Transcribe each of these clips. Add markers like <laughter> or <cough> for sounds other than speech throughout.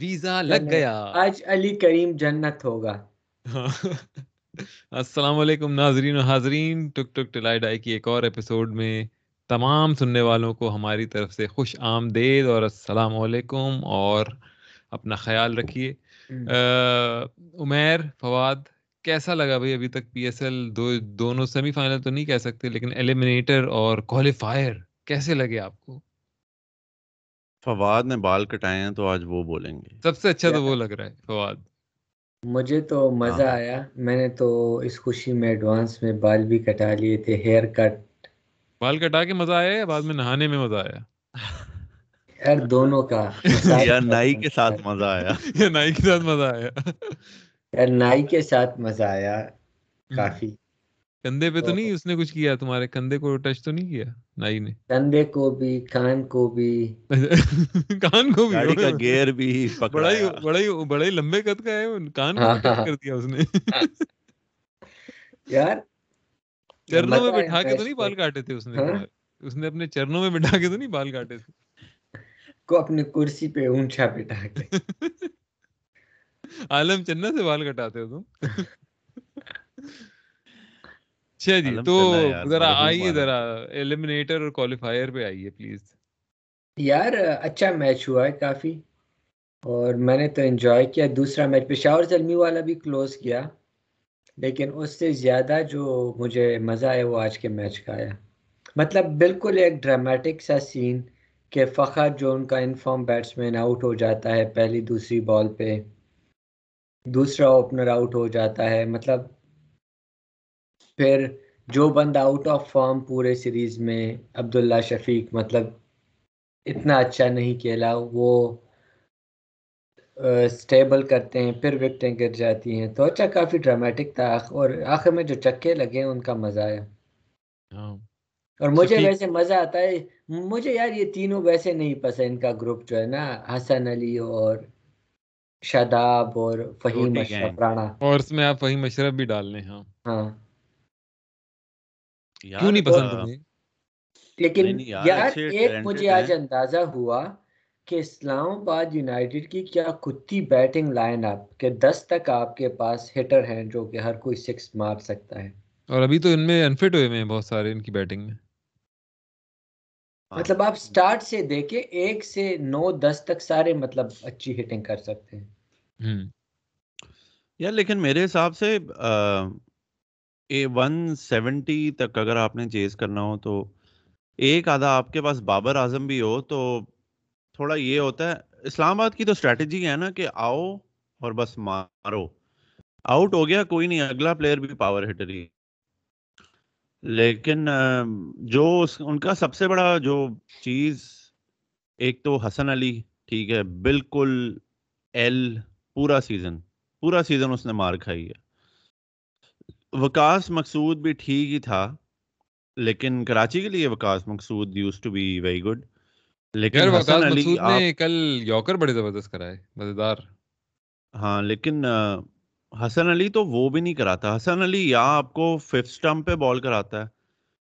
Visa لگ گیا۔ آج علی کریم جنت ہوگا۔ <laughs> السلام علیکم ناظرین و حاضرین۔ ٹک ٹک ٹلائی ڈائی کی ایک اور ایپیسوڈ میں تمام سننے والوں کو ہماری طرف سے خوش آمدید اور السلام علیکم اور اپنا خیال رکھیے۔ عمیر فواد کیسا لگا بھائی ابھی تک پی ایس ایل دو دونوں سیمی فائنل تو نہیں کہہ سکتے لیکن ایلیمنیٹر اور کوالیفائر کیسے لگے آپ کو؟ فواد نے بال کٹائے ہیں تو آج وہ بولیں گے۔ سب سے اچھا تو وہ لگ رہا ہے فواد۔ مجھے تو مزہ ہاں۔ آیا۔ میں نے تو اس خوشی میں ایڈوانس میں بال بھی کٹا لیے تھے ہیئر کٹ۔ بال کٹا کے مزہ آیا یا بعد میں نہانے میں مزہ آیا؟ یار دونوں کا یا نائی کے ساتھ مزہ آیا۔ یا نائی کے ساتھ مزہ آیا۔ یار نائی کے ساتھ مزہ آیا کافی۔ کندھے پہ تو نہیں اس نے کچھ کیا تمہارے کندھے کو ٹچ تو نہیں کیا؟ نائی نے۔ کندھے کو بھی کان کو بھی۔ <laughs> کان کو بھی؟ گاڑی کا <laughs> گیئر بھی بڑا ہی بڑا ہی بڑا ہی لمبے قد کا ہے کان کو ٹچ کر دیا اس نے۔ <laughs> یار چرنوں میں بٹھا کے تو نہیں بال کاٹے تھے اس نے اس نے اپنے چرنوں میں بٹھا کے تو نہیں بال کاٹے تھے۔ کو اپنی کرسی پہ اونچا بٹھا کے۔ عالم چننا سے بال کٹاتے ہو تم۔ اچھا جی تو ذرا آئیے ذرا ایلیمنیٹر اور کوالیفائر پہ آئیے پلیز یار اچھا میچ ہوا ہے کافی۔ اور میں نے تو انجوائے کیا۔ دوسرا میچ پشاور زلمی والا بھی کلوز کیا۔ لیکن اس سے زیادہ جو مجھے مزہ آیا وہ آج کے میچ کا آیا۔ مطلب بالکل ایک ڈرامیٹک سا سین کہ فخر جو ان کا انفارم بیٹس مین آؤٹ ہو جاتا ہے پہلی دوسری بال پہ۔ دوسرا اوپنر آؤٹ ہو جاتا ہے۔ مطلب پھر جو بندہ آؤٹ آف فارم پورے سیریز میں عبداللہ شفیق مطلب اتنا اچھا نہیں کھیلا وہ اسٹیبل کرتے ہیں پھر وکٹیں گر جاتی ہیں۔ تو اچھا کافی ڈرامیٹک تھا۔ اور آخر میں جو چکے لگے ان کا مزہ آیا۔ ہاں۔ اور مجھے ویسے مزہ آتا ہے۔ مجھے یار یہ تینوں ویسے نہیں پسند ان کا گروپ جو ہے نا حسن علی اور شاداب اور فہیم اشرف رانا۔ اور اس میں آپ فہیم اشرف بھی ڈال لیں ہاں۔ ہاں۔ کیوں نہیں پسند تمہیں؟ لیکن یار ایک مجھے آج اندازہ ہوا کہ اسلام آباد یونائٹیڈ کی کیا کتی بیٹنگ لائن اپ کہ دس تک آپ کے پاس ہٹر ہیں جو کہ ہر کوئی سکس مار سکتا ہے۔ اور ابھی تو ان میں انفٹ ہوئے ہیں بہت سارے ان کی بیٹنگ میں۔ مطلب آپ سٹارٹ سے دیکھیں ایک سے نو دس تک سارے مطلب اچھی ہٹنگ کر سکتے ہیں۔ یار لیکن میرے حساب سے ون سیونٹی تک اگر آپ نے چیز کرنا ہو تو ایک آدھا آپ کے پاس بابر اعظم بھی ہو تو تھوڑا یہ ہوتا ہے، اسلام آباد کی تو اسٹریٹجی ہے نا کہ آؤ اور بس مارو۔ آؤٹ ہو گیا، کوئی نہیں، اگلا پلیئر بھی پاور ہٹر ہی۔ لیکن جو ان کا سب سے بڑا جو چیز، ایک تو حسن علی، ٹھیک ہے، بالکل ایل پورا سیزن پورا سیزن اس نے مار کھائی ہے۔ وکاس مقصود بھی ٹھیک ہی تھا لیکن کراچی کے لیے Waqas Maqsood used to be very good لیکن حسن علی نے کل یوکر بڑے زبردست کرائے مزیدار۔ ہاں لیکن حسن علی تو وہ بھی نہیں کراتا۔ حسن علی یا آپ کو ففتھ سٹمپ پہ بال کراتا ہے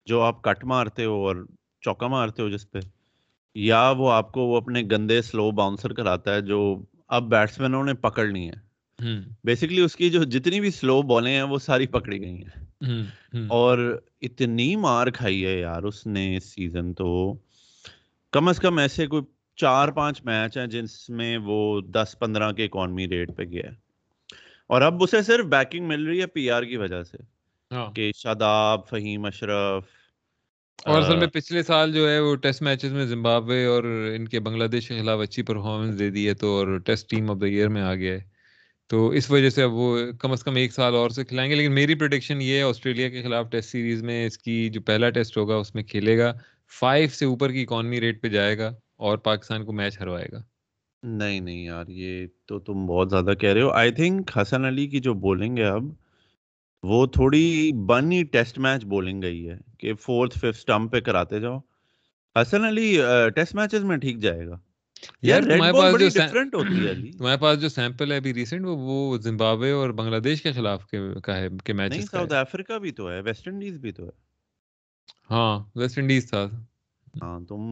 جو آپ کٹ مارتے ہو اور چوکا مارتے ہو جس پہ یا وہ آپ کو وہ اپنے گندے سلو باؤنسر کراتا ہے جو اب بیٹسمینوں نے پکڑنی ہے بیسکلی اس کی جو جتنی بھی سلو بالیں ہیں وہ ساری پکڑی گئی ہیں۔ اور اتنی مار کھائی ہے یار اس نے سیزن تو۔ کم از کم ایسے کوئی چار پانچ میچ ہیں جس میں وہ دس پندرہ کے اکانومی ریٹ پہ گیا ہے۔ اور اب اسے صرف بیکنگ مل رہی ہے پی آر کی وجہ سے۔ ہاں۔ کہ شاداب فہیم اشرف۔ اور اصل میں پچھلے سال جو ہے وہ ٹیسٹ میچز میں زمبابوے اور ان کے بنگلہ دیش کے خلاف اچھی پرفارمنس دے دی ہے تو اور test team of the year میں آ گیا ہے۔ تو اس وجہ سے اب وہ کم از کم ایک سال اور سے کھلائیں گے، لیکن میری پروڈکشن یہ ہے آسٹریلیا کے خلاف ٹیسٹ سیریز میں اس کی جو پہلا ٹیسٹ ہوگا اس میں کھیلے گا۔ فائیو سے اوپر کی اکانومی ریٹ پہ جائے گا اور پاکستان کو میچ ہروائے گا۔ نہیں نہیں یار، یہ تو تم بہت زیادہ کہہ رہے ہو۔ آئی تھنک حسن علی کی جو بولیں گے اب، وہ تھوڑی بنی ٹیسٹ میچ بولنگ گئی ہے کہ فورتھ ففتھ اسٹمپ پہ کراتے جاؤ۔ حسن علی ٹیسٹ میچز میں ٹھیک جائے گا۔ یار تمہارے <clears throat> پاس جو تمہارے پاس جو سیمپل ہے ابھی ریسنٹ وہ زمبابوے اور بنگلہ دیش کے خلاف کا ہے کہ میچ ساؤتھ افریقہ بھی تو ہے ویسٹ انڈیز بھی تو ہے۔ ہاں ویسٹ انڈیز تھا۔ ہاں تم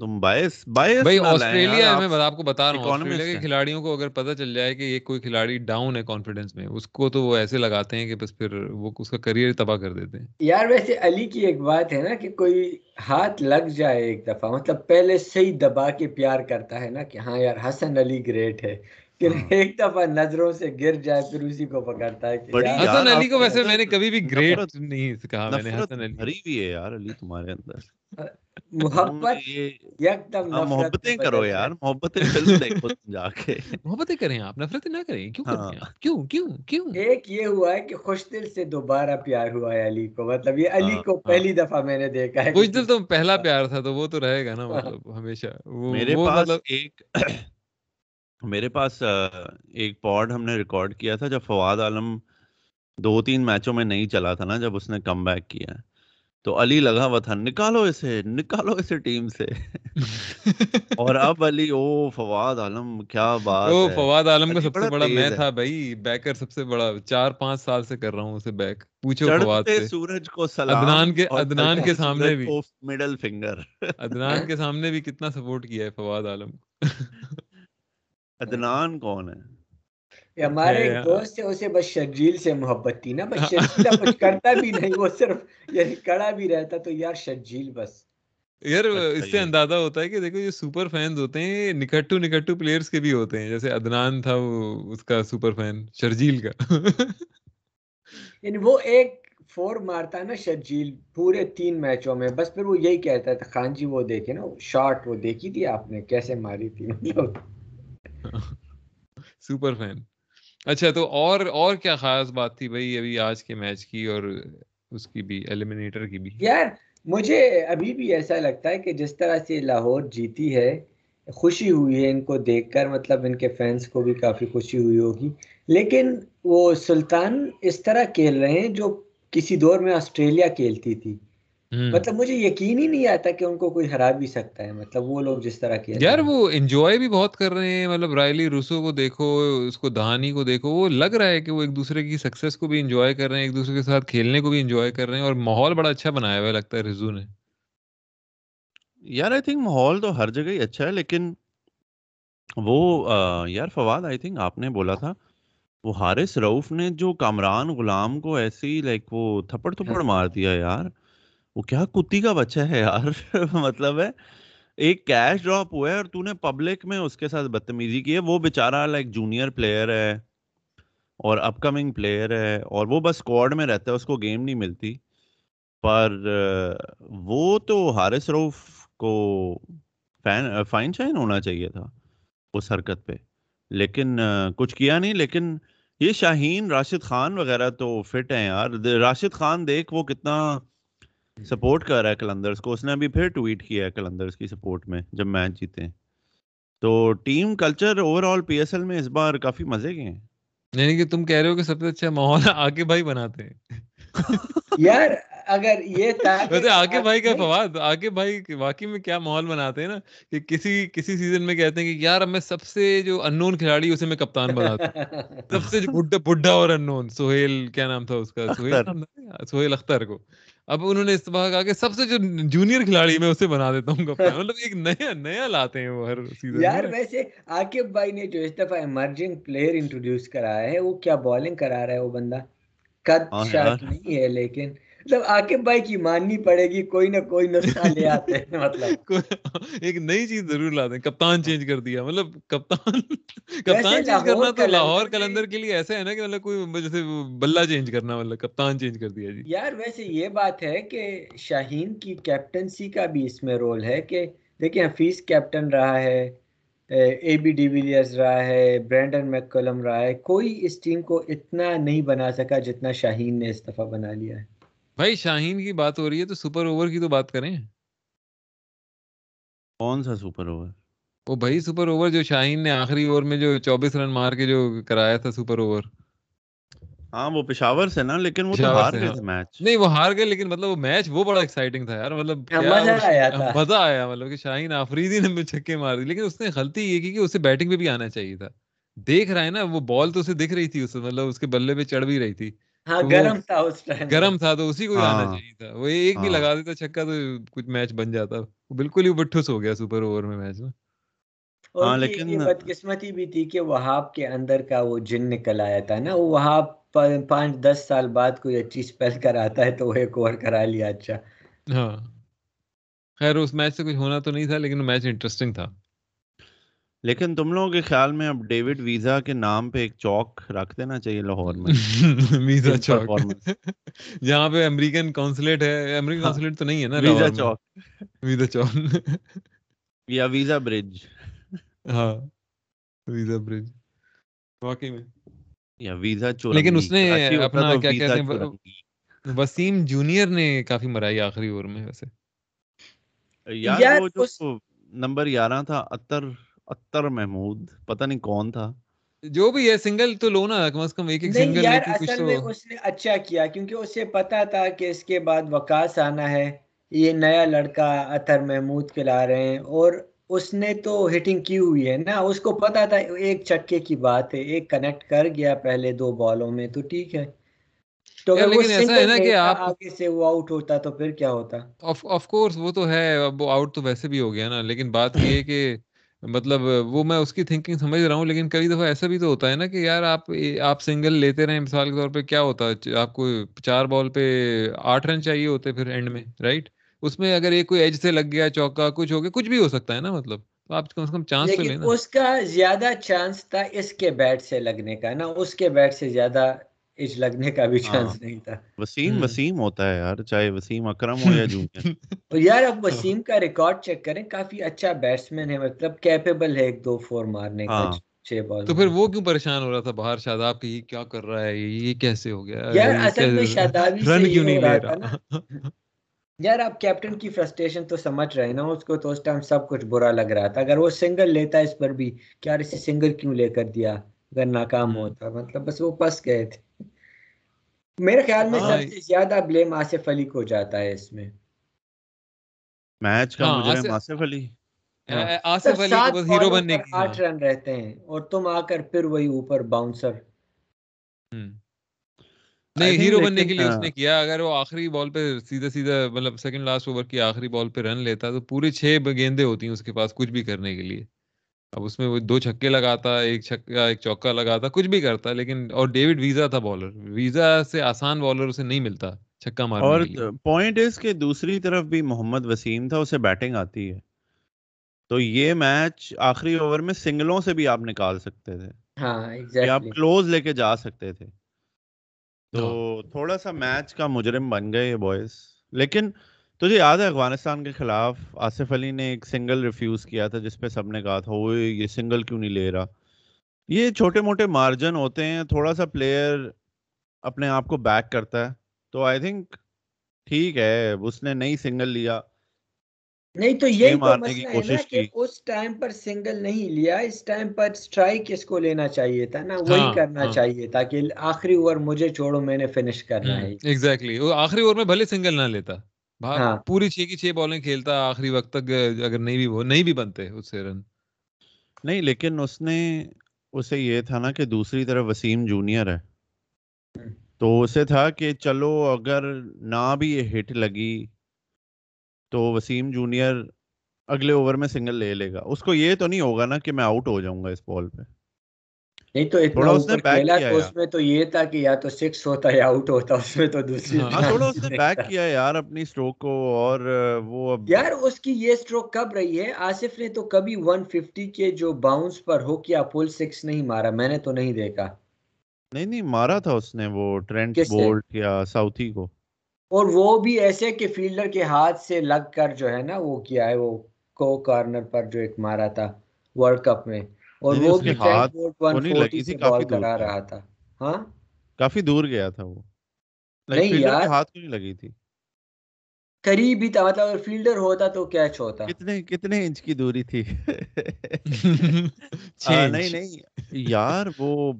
تم باعث باعث بھائی نہ لائیں آسٹریلیا میں آپ کو بتا رہا ہوں آسٹریلیا کے۔ کھلاڑیوں کو اگر پتہ چل جائے کہ یہ کوئی کھلاڑی ڈاؤن ہے کانفیڈنس میں اس کو تو وہ ایسے لگاتے ہیں کہ بس پھر وہ اس کا کریئر تباہ کر دیتے ہیں یار ویسے علی کی ایک بات ہے نا کہ کوئی ہاتھ لگ جائے ایک دفعہ مطلب پہلے سے ہی دبا کے پیار کرتا ہے نا کہ ہاں یار حسن علی گریٹ ہے کہ ہاں۔ ایک دفعہ نظروں سے گر جائے پھر اسی کو پکڑتا ہے حسن علی کو ویسے میں نے کبھی بھی گریٹ نہیں کہا میں نے حسن علی بھری ہوئی ہے یار علی تمہارے اندر محبت تم یہ یک دم ہاں، نفرت محبتیں کرو یار۔ محبتیں فلم دیکھو جا کے۔ <laughs> محبتیں کریں آپ نفرتیں نہ کریں کیوں کرتے ہیں ہاں۔ کیوں کیوں کیوں؟ ایک یہ ہوا ہے کہ خوش دل سے دوبارہ پیار ہوا ہے علی کو مطلب یہ علی ہاں، کو پہلی دفعہ میں نے دیکھا ہے۔ کچھ کہ دل تو پہلا پیار تھا تو وہ تو رہے گا نا مطلب ہمیشہ۔ وہ میرے پاس مطلب ایک <coughs> میرے پاس ایک پوڈ ہم نے ریکارڈ کیا تھا جب فواد عالم دو تین میچوں میں نہیں چلا تھا نا جب اس نے کم بیک کیا۔ تو علی لگا ہوا تھا نکالو اسے نکالو اسے ٹیم سے۔ اور اب علی او فواد عالم کیا بات او فواد عالم کا سب سے بڑا میں۔ تھا بھائی بیکر سب سے بڑا چار پانچ سال سے کر رہا ہوں اسے بیک پوچھو فواد سے۔ سورج کو سلام عدنان کے عدنان کے سامنے بھی۔ مڈل فنگر عدنان کے سامنے بھی کتنا سپورٹ کیا ہے فواد عالم کو۔ عدنان کون ہے؟ ہمارے ہے۔ ایک۔ دوست ہے اسے بس شرجیل سے محبت تھی نا۔ بس شرجیل اب کچھ کرتا بھی <laughs> نہیں وہ صرف یعنی کڑا بھی رہتا تو یار شرجیل بس۔ یار اچھا اس سے۔ اندازہ ہوتا ہے کہ دیکھو یہ سپر فینز ہوتے ہیں نکٹو نکٹو پلیئرز کے بھی ہوتے ہیں۔ جیسے عدنان تھا وہ اس کا سپر فین شرجیل کا۔ <laughs> یعنی وہ ایک فور مارتا ہے نا شرجیل پورے تین میچوں میں۔ بس پھر وہ یہی کہتا تھا خان جی وہ دیکھے نا شاٹ وہ دیکھی تھی آپ نے کیسے ماری تھی؟ مطلب <laughs> سپر فین۔ اچھا تو اور اور کیا خاص بات تھی بھائی ابھی آج کے میچ کی اور اس کی بھی ایلیمینیٹر کی بھی؟ یار، مجھے ابھی بھی ایسا لگتا ہے کہ جس طرح سے لاہور جیتی ہے، خوشی ہوئی ہے ان کو دیکھ کر مطلب ان کے فینس کو بھی کافی خوشی ہوئی ہوگی۔ لیکن وہ سلطان اس طرح کھیل رہے ہیں جو کسی دور میں آسٹریلیا کھیلتی تھی۔ مطلب مجھے یقین ہی نہیں آتا کہ ان کو کوئی ہرا بھی سکتا ہے۔ مطلب وہ لوگ جس طرح کھیل یار وہ انجوائے بھی بہت کر رہے ہیں۔ مطلب رائلی روسو کو دیکھو اس کو دہانی کو دیکھو وہ لگ رہا ہے کہ وہ ایک دوسرے کی سکسیس کو بھی انجوائے کر رہے ہیں ایک دوسرے کے ساتھ کھیلنے کو بھی انجوائے کر رہے ہیں اور ماحول بڑا اچھا بنایا ہوا لگتا ہے رزو نے۔ یار آئی تھنک ماحول تو ہر جگہ ہی اچھا ہے لیکن وہ یار فواد آئی تھنک آپ نے بولا تھا وہ حارث رؤف نے جو کامران غلام کو ایسی لائک وہ تھپڑ تھپڑ مار دیا یار۔ وہ کیا کتی کا بچہ ہے یار؟ <laughs> مطلب ہے، ایک کیش ڈراپ ہوا ہے اور تو نے پبلک میں اس کے ساتھ بدتمیزی کی ہے۔ وہ بیچارہ لائک جونیئر پلیئر ہے اور اپ کمنگ پلیئر ہے اور وہ بس اسکواڈ میں رہتا ہے، اس کو گیم نہیں ملتی۔ پر وہ تو حارث روف کو فین فائن شائن ہونا چاہیے تھا اس حرکت پہ۔ لیکن کچھ کیا نہیں، لیکن یہ شاہین، راشد خان وغیرہ تو فٹ ہیں یار۔ راشد خان دیکھ وہ کتنا سپورٹ کر رہا ہے کلندرز کو۔ اس نے ابھی پھر ٹویٹ کیا ہے کلندرز کی سپورٹ میں جب میچ جیتے ہیں۔ تو team culture overall P S L میں اس بار کافی مزے کے ہیں۔ یعنی کہ تم کہہ رہے ہو کہ سب سے اچھا ماحول آگے بھائی بناتے ہیں۔ <laughs> یار اگر یہ ویسے آگے بھائی کا فواد آگے بھائی واقعی میں کیا ماحول بناتے ہیں نا کہ کسی کسی سیزن میں کہتے ہیں کہ یار اب میں سب سے جو انون کھلاڑی اسے میں کپتان بناتا ہوں۔ <laughs> سب سے جو بڈھا اور انون سہیل کیا نام تھا اس کا؟ سہیل سہیل اختر کو۔ اب انہوں نے استفاق کہا کہ سب سے جو جونیئر کھلاڑی میں اسے بنا دیتا ہوں کپتان <laughs> مطلب ایک نیا نیا لاتے ہیں وہ ہر سیزن یار ویسے عاقب بھائی نے جو اس دفعہ ایمرجنگ پلیئر انٹروڈیوس کرایا ہے وہ کیا بالنگ کرا رہا ہے وہ بندہ؟ قد شاٹ۔ نہیں ہے لیکن مطلب عاقب بھائی کی ماننی پڑے گی کوئی نہ کوئی نسخہ لے آتے ہیں مطلب۔ <laughs> ایک نئی چیز ضرور لاتے ہیں کپتان چینج کر دیا مطلب کپتان کپتان چینج کرنا تو لاہور کلندر کے لیے ایسا ہے نا کہ مطلب کوئی جیسے بلہ چینج کرنا مطلب کپتان چینج کر دیا جی۔ یار ویسے یہ بات ہے کہ شاہین کی کیپٹنسی کا بھی اس میں رول ہے کہ دیکھیں حفیظ کیپٹن رہا ہے اے بی ڈی ویلیئرز رہا ہے برینڈن میک کولم رہا ہے کوئی اس ٹیم کو اتنا نہیں بنا سکا جتنا شاہین نے اس دفعہ بنا لیا ہے۔ بھائی شاہین کی بات ہو رہی ہے تو سپر اوور کی تو بات کریں۔ کون سا سپر اوور؟ وہ بھائی سپر اوور جو شاہین نے آخری اوور میں جو چوبیس رن مار کے جو کرایا تھا سپر اوور۔ ہاں وہ پشاور سے نا لیکن وہ تو ہار گئے ہاں۔ تھے میچ نہیں وہ ہار گئے لیکن مطلب وہ میچ وہ بڑا ایکسائٹنگ تھا یار۔ مطلب مزہ آیا مطلب کہ شاہین آفریدی نے چھکے مار دی۔ لیکن اس نے غلطی یہ کی کہ اسے بیٹنگ پہ بھی آنا چاہیے تھا۔ دیکھ رہا ہے نا وہ بال تو اسے دکھ رہی تھی اس مطلب اس کے بلے پہ چڑھ بھی رہی تھی۔ ہاں گرم تھا اس ٹائم گرم تھا تو اسی کو آنا ہاں۔ چاہیے تھا۔ وہ ایک بھی ہاں۔ لگا دیتا چھکا تو کچھ میچ بن جاتا۔ بالکل ہی بٹھس ہو گیا سپر اوور میں میچ۔ میں ہاں لیکن بدقسمتی بھی تھی کہ وہاب کے اندر کا وہ جن نکل آیا تھا نا وہ وہاب پانچ دس سال بعد کوئی اچھی اسپیل کر آتا ہے تو وہ ایک اوور کرا لیا۔ اچھا۔ ہاں۔ خیر اس میچ سے کچھ ہونا تو نہیں تھا لیکن میچ انٹرسٹنگ تھا۔ لیکن تم لوگوں کے خیال میں اب ڈیوڈ ویزا کے نام پہ ایک چوک رکھ دینا چاہیے لاہور میں؟ <laughs> ویزا چوک. <laughs> جہاں پہ امریکن کونسلیٹ ہے امریکن ہاں. کونسلیٹ تو نہیں ہے نا ویزا چوک. <laughs> ویزا چوک. یا ویزا برج. ہاں. ویزا برج. واقعی میں. یا ویزا لیکن چورنگی اس نے اپنا کیا کہتے ہیں وسیم جونیئر نے کافی مرائی آخری اوور میں ویسے۔ یار وہ جو نمبر گیارہ تھا اتر اتر محمود پتہ نہیں کون تھا۔ جو بھی ہے سنگل تو لو نا کم از کم ایک ایک سنگل یار اصل تو۔ میں اس نے اچھا کیا کیونکہ اسے پتا تھا کہ اس کے بعد وکاس آنا ہے۔ یہ نیا لڑکا اطہر محمود کھلا رہے ہیں اور اس نے تو ہٹنگ کی ہوئی ہے نا۔ اس کو پتا تھا ایک چکے کی بات ہے ایک کنیکٹ کر گیا پہلے دو بالوں میں تو ٹھیک ہے۔ تو اگر وہ لیکن ایسا ہے نا کہ آپ آگے سے وہ آؤٹ ہوتا تو پھر کیا ہوتا؟ آف کورس وہ تو ہے اب وہ آؤٹ تو ویسے بھی ہو گیا نا۔ لیکن بات یہ ہے کہ مطلب وہ میں اس کی تھنکنگ سمجھ رہا ہوں لیکن کئی دفعہ ایسا بھی تو ہوتا ہے نا کہ یار آپ آپ سنگل لیتے رہیں مثال کے طور پہ کیا ہوتا ہے آپ کو چار بال پہ آٹھ رن چاہیے ہوتے پھر اینڈ میں رائٹ اس میں اگر ایک کوئی ایج سے لگ گیا چوکا کچھ ہو گیا کچھ بھی ہو سکتا ہے نا مطلب تو آپ کم سے کم چانس تو لینا۔ اس کا زیادہ چانس تھا اس کے بیٹ سے لگنے کا نا اس کے بیٹ سے زیادہ ایج لگنے کا بھی ہاں۔ چانس نہیں تھا۔ وسیم وسیم ہوتا ہے یار چاہے وسیم اکرم ہو یا جونیئر۔ <laughs> یار اب وسیم کا ریکارڈ چیک کریں کافی اچھا بیٹسمین ہے مطلب کیپیبل ہے ایک دو فور مارنے کا ہاں۔ چھ بال تو پھر وہ کیوں پریشان ہو رہا تھا باہر؟ شاداب کہ یہ کیا کر رہا ہے؟ یہ کیسے ہو گیا؟ یار اصل میں شادابی رن کیوں نہیں لے رہا؟ یار آپ کیپٹن کی فرسٹریشن تو سمجھ رہے ہیں نا اس کو تو اس ٹائم سب کچھ برا لگ رہا تھا۔ اگر وہ سنگل لیتا اس پر بھی کہ یار اسے سنگل کیوں لے کر دیا؟ اگر ناکام ہوتا مطلب بس وہ پس گئے تھے۔ میرے خیال میں ہاں سب سے زیادہ بلیم آصف علی کو جاتا ہے اس میں۔ میچ کا ہاں مجرم آصف علی۔ آصف علی کو ہیرو بننے کی ہاں۔ آٹھ رن رہتے ہیں اور تم آ کر پھر وہی اوپر باؤنسر نہیں ہیرو بننے کے لیے اس نے کیا اگر وہ آخری بال پہ سیدھا سیدھا مطلب سیکنڈ لاسٹ اوور کی آخری بال پہ رن لیتا تو پورے چھ گیندیں ہوتی ہیں اس کے پاس کچھ بھی کرنے کے لیے۔ اب اس میں وہ دو چھکے لگاتا ایک چھکا ایک چوکا لگاتا کچھ بھی کرتا لیکن اور ڈیوڈ ویزا تھا بالر ویزا سے آسان بالر اسے نہیں ملتا چھکا مارنے اور کے پوائنٹ اس کہ دوسری طرف بھی محمد وسیم تھا اسے بیٹنگ آتی ہے۔ تو یہ میچ آخری اوور میں سنگلوں سے بھی آپ نکال سکتے تھے۔ ہاں آپ کلوز لے کے جا سکتے تھے۔ تو ہاں۔ تھوڑا سا میچ کا مجرم بن گئے یہ بوائز لیکن تجھے یاد ہے افغانستان کے خلاف آصف علی نے ایک سنگل ریفیوز کیا تھا جس پہ سب نے کہا تھا وہ یہ سنگل کیوں نہیں لے رہا؟ یہ چھوٹے موٹے مارجن ہوتے ہیں تھوڑا سا پلیئر اپنے آپ کو بیک کرتا ہے۔ تو آئی تھنک ٹھیک ہے اس نے نہیں سنگل لیا۔ نہیں تو یہی تو مارنے کی مسئلہ ہے نا کوشش کہ کی۔ اس ٹائم پر سنگل نہیں لیا اس ٹائم پر اسٹرائک کس کو لینا چاہیے تھا نا وہی ہاں کرنا ہاں۔ چاہیے تھا کہ آخری اوور مجھے چھوڑو میں نے فنش کرنا ہے۔ ایگزیکٹلی وہ آخری اوور میں بھلے سنگل نہ لیتا۔ پوری چھ کی چھ بالیں کھیلتا آخری وقت تک اگر نہیں بھی وہ نہیں بھی بنتے اس سے رن۔ نہیں لیکن اس نے اسے یہ تھا نا کہ دوسری طرف وسیم جونیئر ہے۔ تو اسے تھا کہ چلو اگر نہ بھی یہ ہٹ لگی تو وسیم جونیئر اگلے اوور میں سنگل لے لے گا۔ اس کو یہ تو نہیں ہوگا نا کہ میں آؤٹ ہو جاؤں گا اس بال پہ۔ نہیں تو اتنا اوپر کھیلا تو اس میں تو یہ تھا کہ یا تو سکس ہوتا یا آؤٹ ہوتا اس میں تو دوسری تھوڑا اس نے بیک کیا یار اپنی سٹروک کو اور وہ اب یار اس کی یہ سٹروک کب رہی ہے آصف نے تو کبھی 150 کے جو باؤنس پر ہو کیا پول سکس نہیں مارا میں نے تو نہیں دیکھا نہیں نہیں مارا تھا اس نے وہ ٹرینٹ بولٹ یا ساؤتھی کو اور وہ بھی ایسے کہ فیلڈر کے ہاتھ سے لگ کر جو ہے نا وہ کیا ہے وہ کو کارنر پر جو ایک مارا تھا ورلڈ کپ میں اور نہیں وہ بھی ہاتھ بورڈ کو نہیں 140 لگی تھی سے کافی بال کرا رہا تھا۔ ہاں؟ کافی دور گیا تھا وہ۔ نہیں یار۔ ہاتھ کو نہیں لگی تھی۔ قریب ہی تھا مطلب اگر فیلڈر ہوتا تو کیچ ہوتا۔ کتنے کتنے انچ کی دوری تھی؟ <laughs> نہیں نہیں۔ یار وہ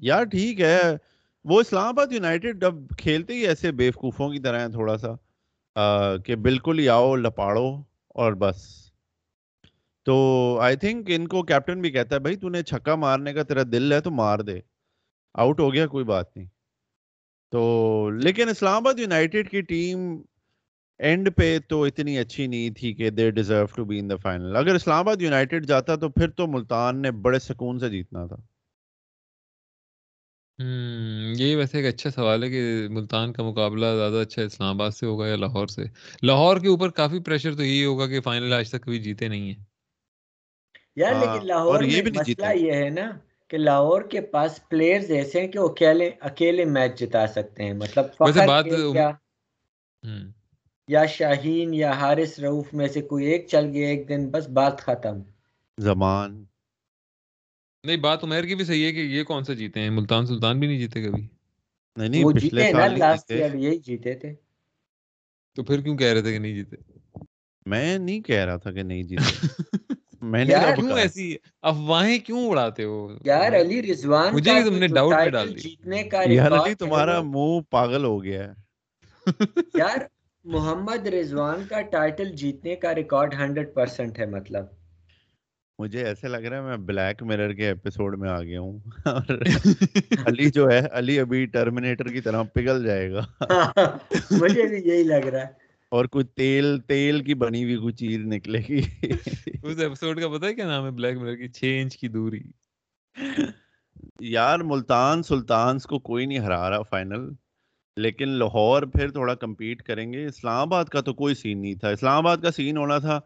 یار ٹھیک ہے۔ وہ اسلام آباد یونائٹیڈ اب کھیلتے ہی ایسے بیوقوفوں کی طرح ہیں تھوڑا سا کہ بالکل ہی آؤ لپاڑو اور بس۔ تو آئی تھنک ان کو کیپٹن بھی کہتا ہے، بھائی، تو نے چھکا مارنے کا تیرا دل ہے تو مار دے۔ آؤٹ ہو گیا، کوئی بات نہیں۔ تو لیکن اسلام آباد یونائٹیڈ کی ٹیم اینڈ پہ تو اتنی اچھی نہیں تھی کہ they deserve to be in the final اگر اسلام آباد یونائٹیڈ جاتا تو پھر تو ملتان نے بڑے سکون سے جیتنا تھا۔ یہی ویسے ایک اچھا سوال ہے کہ ملتان کا مقابلہ زیادہ اچھا اسلام آباد سے ہوگا یا لاہور سے؟ لاہور کے اوپر کافی پریشر تو یہی ہوگا کہ فائنل آج تک کبھی جیتے نہیں ہیں۔ یار لیکن لاہور میں مسئلہ یہ ہے نا کہ لاہور کے پاس پلیئرز ایسے ہیں کہ وہ اکیلے اکیلے میچ جتا سکتے ہیں۔ مطلب بات یا شاہین یا حارث روف میں سے کوئی ایک چل گیا ایک دن بس بات ختم۔ زمان۔ نہیں بات عمیر کی بھی صحیح ہے کہ یہ کون سے جیتے ہیں؟ ملتان سلطان بھی نہیں جیتے کبھی۔ نہیں نہیں پچھلے سال لاسٹ ایئر یہی جیتے تھے۔ تو پھر کیوں کہہ رہے تھے کہ نہیں جیتے؟ میں نہیں کہہ رہا تھا کہ نہیں جیتے۔ <laughs> میں نے کیوں ایسی افواہیں کیوں اڑاتے ہو؟ یار علی رضوان مجھے بھی تم نے ڈاؤٹ پہ ڈال دی۔ جیتنے کا یار علی تمہارا منہ پاگل ہو گیا ہے۔ <laughs> یار محمد رضوان کا ٹائٹل جیتنے کا ریکارڈ ہنڈریڈ پرسنٹ ہے مطلب۔ مجھے ایسے لگ رہا ہے میں بلیک مرر کے ایپیسوڈ میں آ گیا ہوں۔ <laughs> علی جو ہے علی ابھی ٹرمینیٹر کی طرح پگھل جائے گا۔ <laughs> مجھے بھی یہی لگ رہا ہے۔ اور کچھ تیل تیل کی بنی ہوئی کوئی چیز نکلے گی۔ اس ایپیسوڈ کا پتہ ہے کیا نام ہے؟ بلیک مرر کی چھ انچ کی دوری۔ یار ملتان سلطانس کو کوئی نہیں ہرا رہا فائنل لیکن لاہور پھر تھوڑا کمپیٹ کریں گے۔ اسلام آباد کا تو کوئی سین نہیں تھا۔ اسلام آباد کا سین ہونا تھا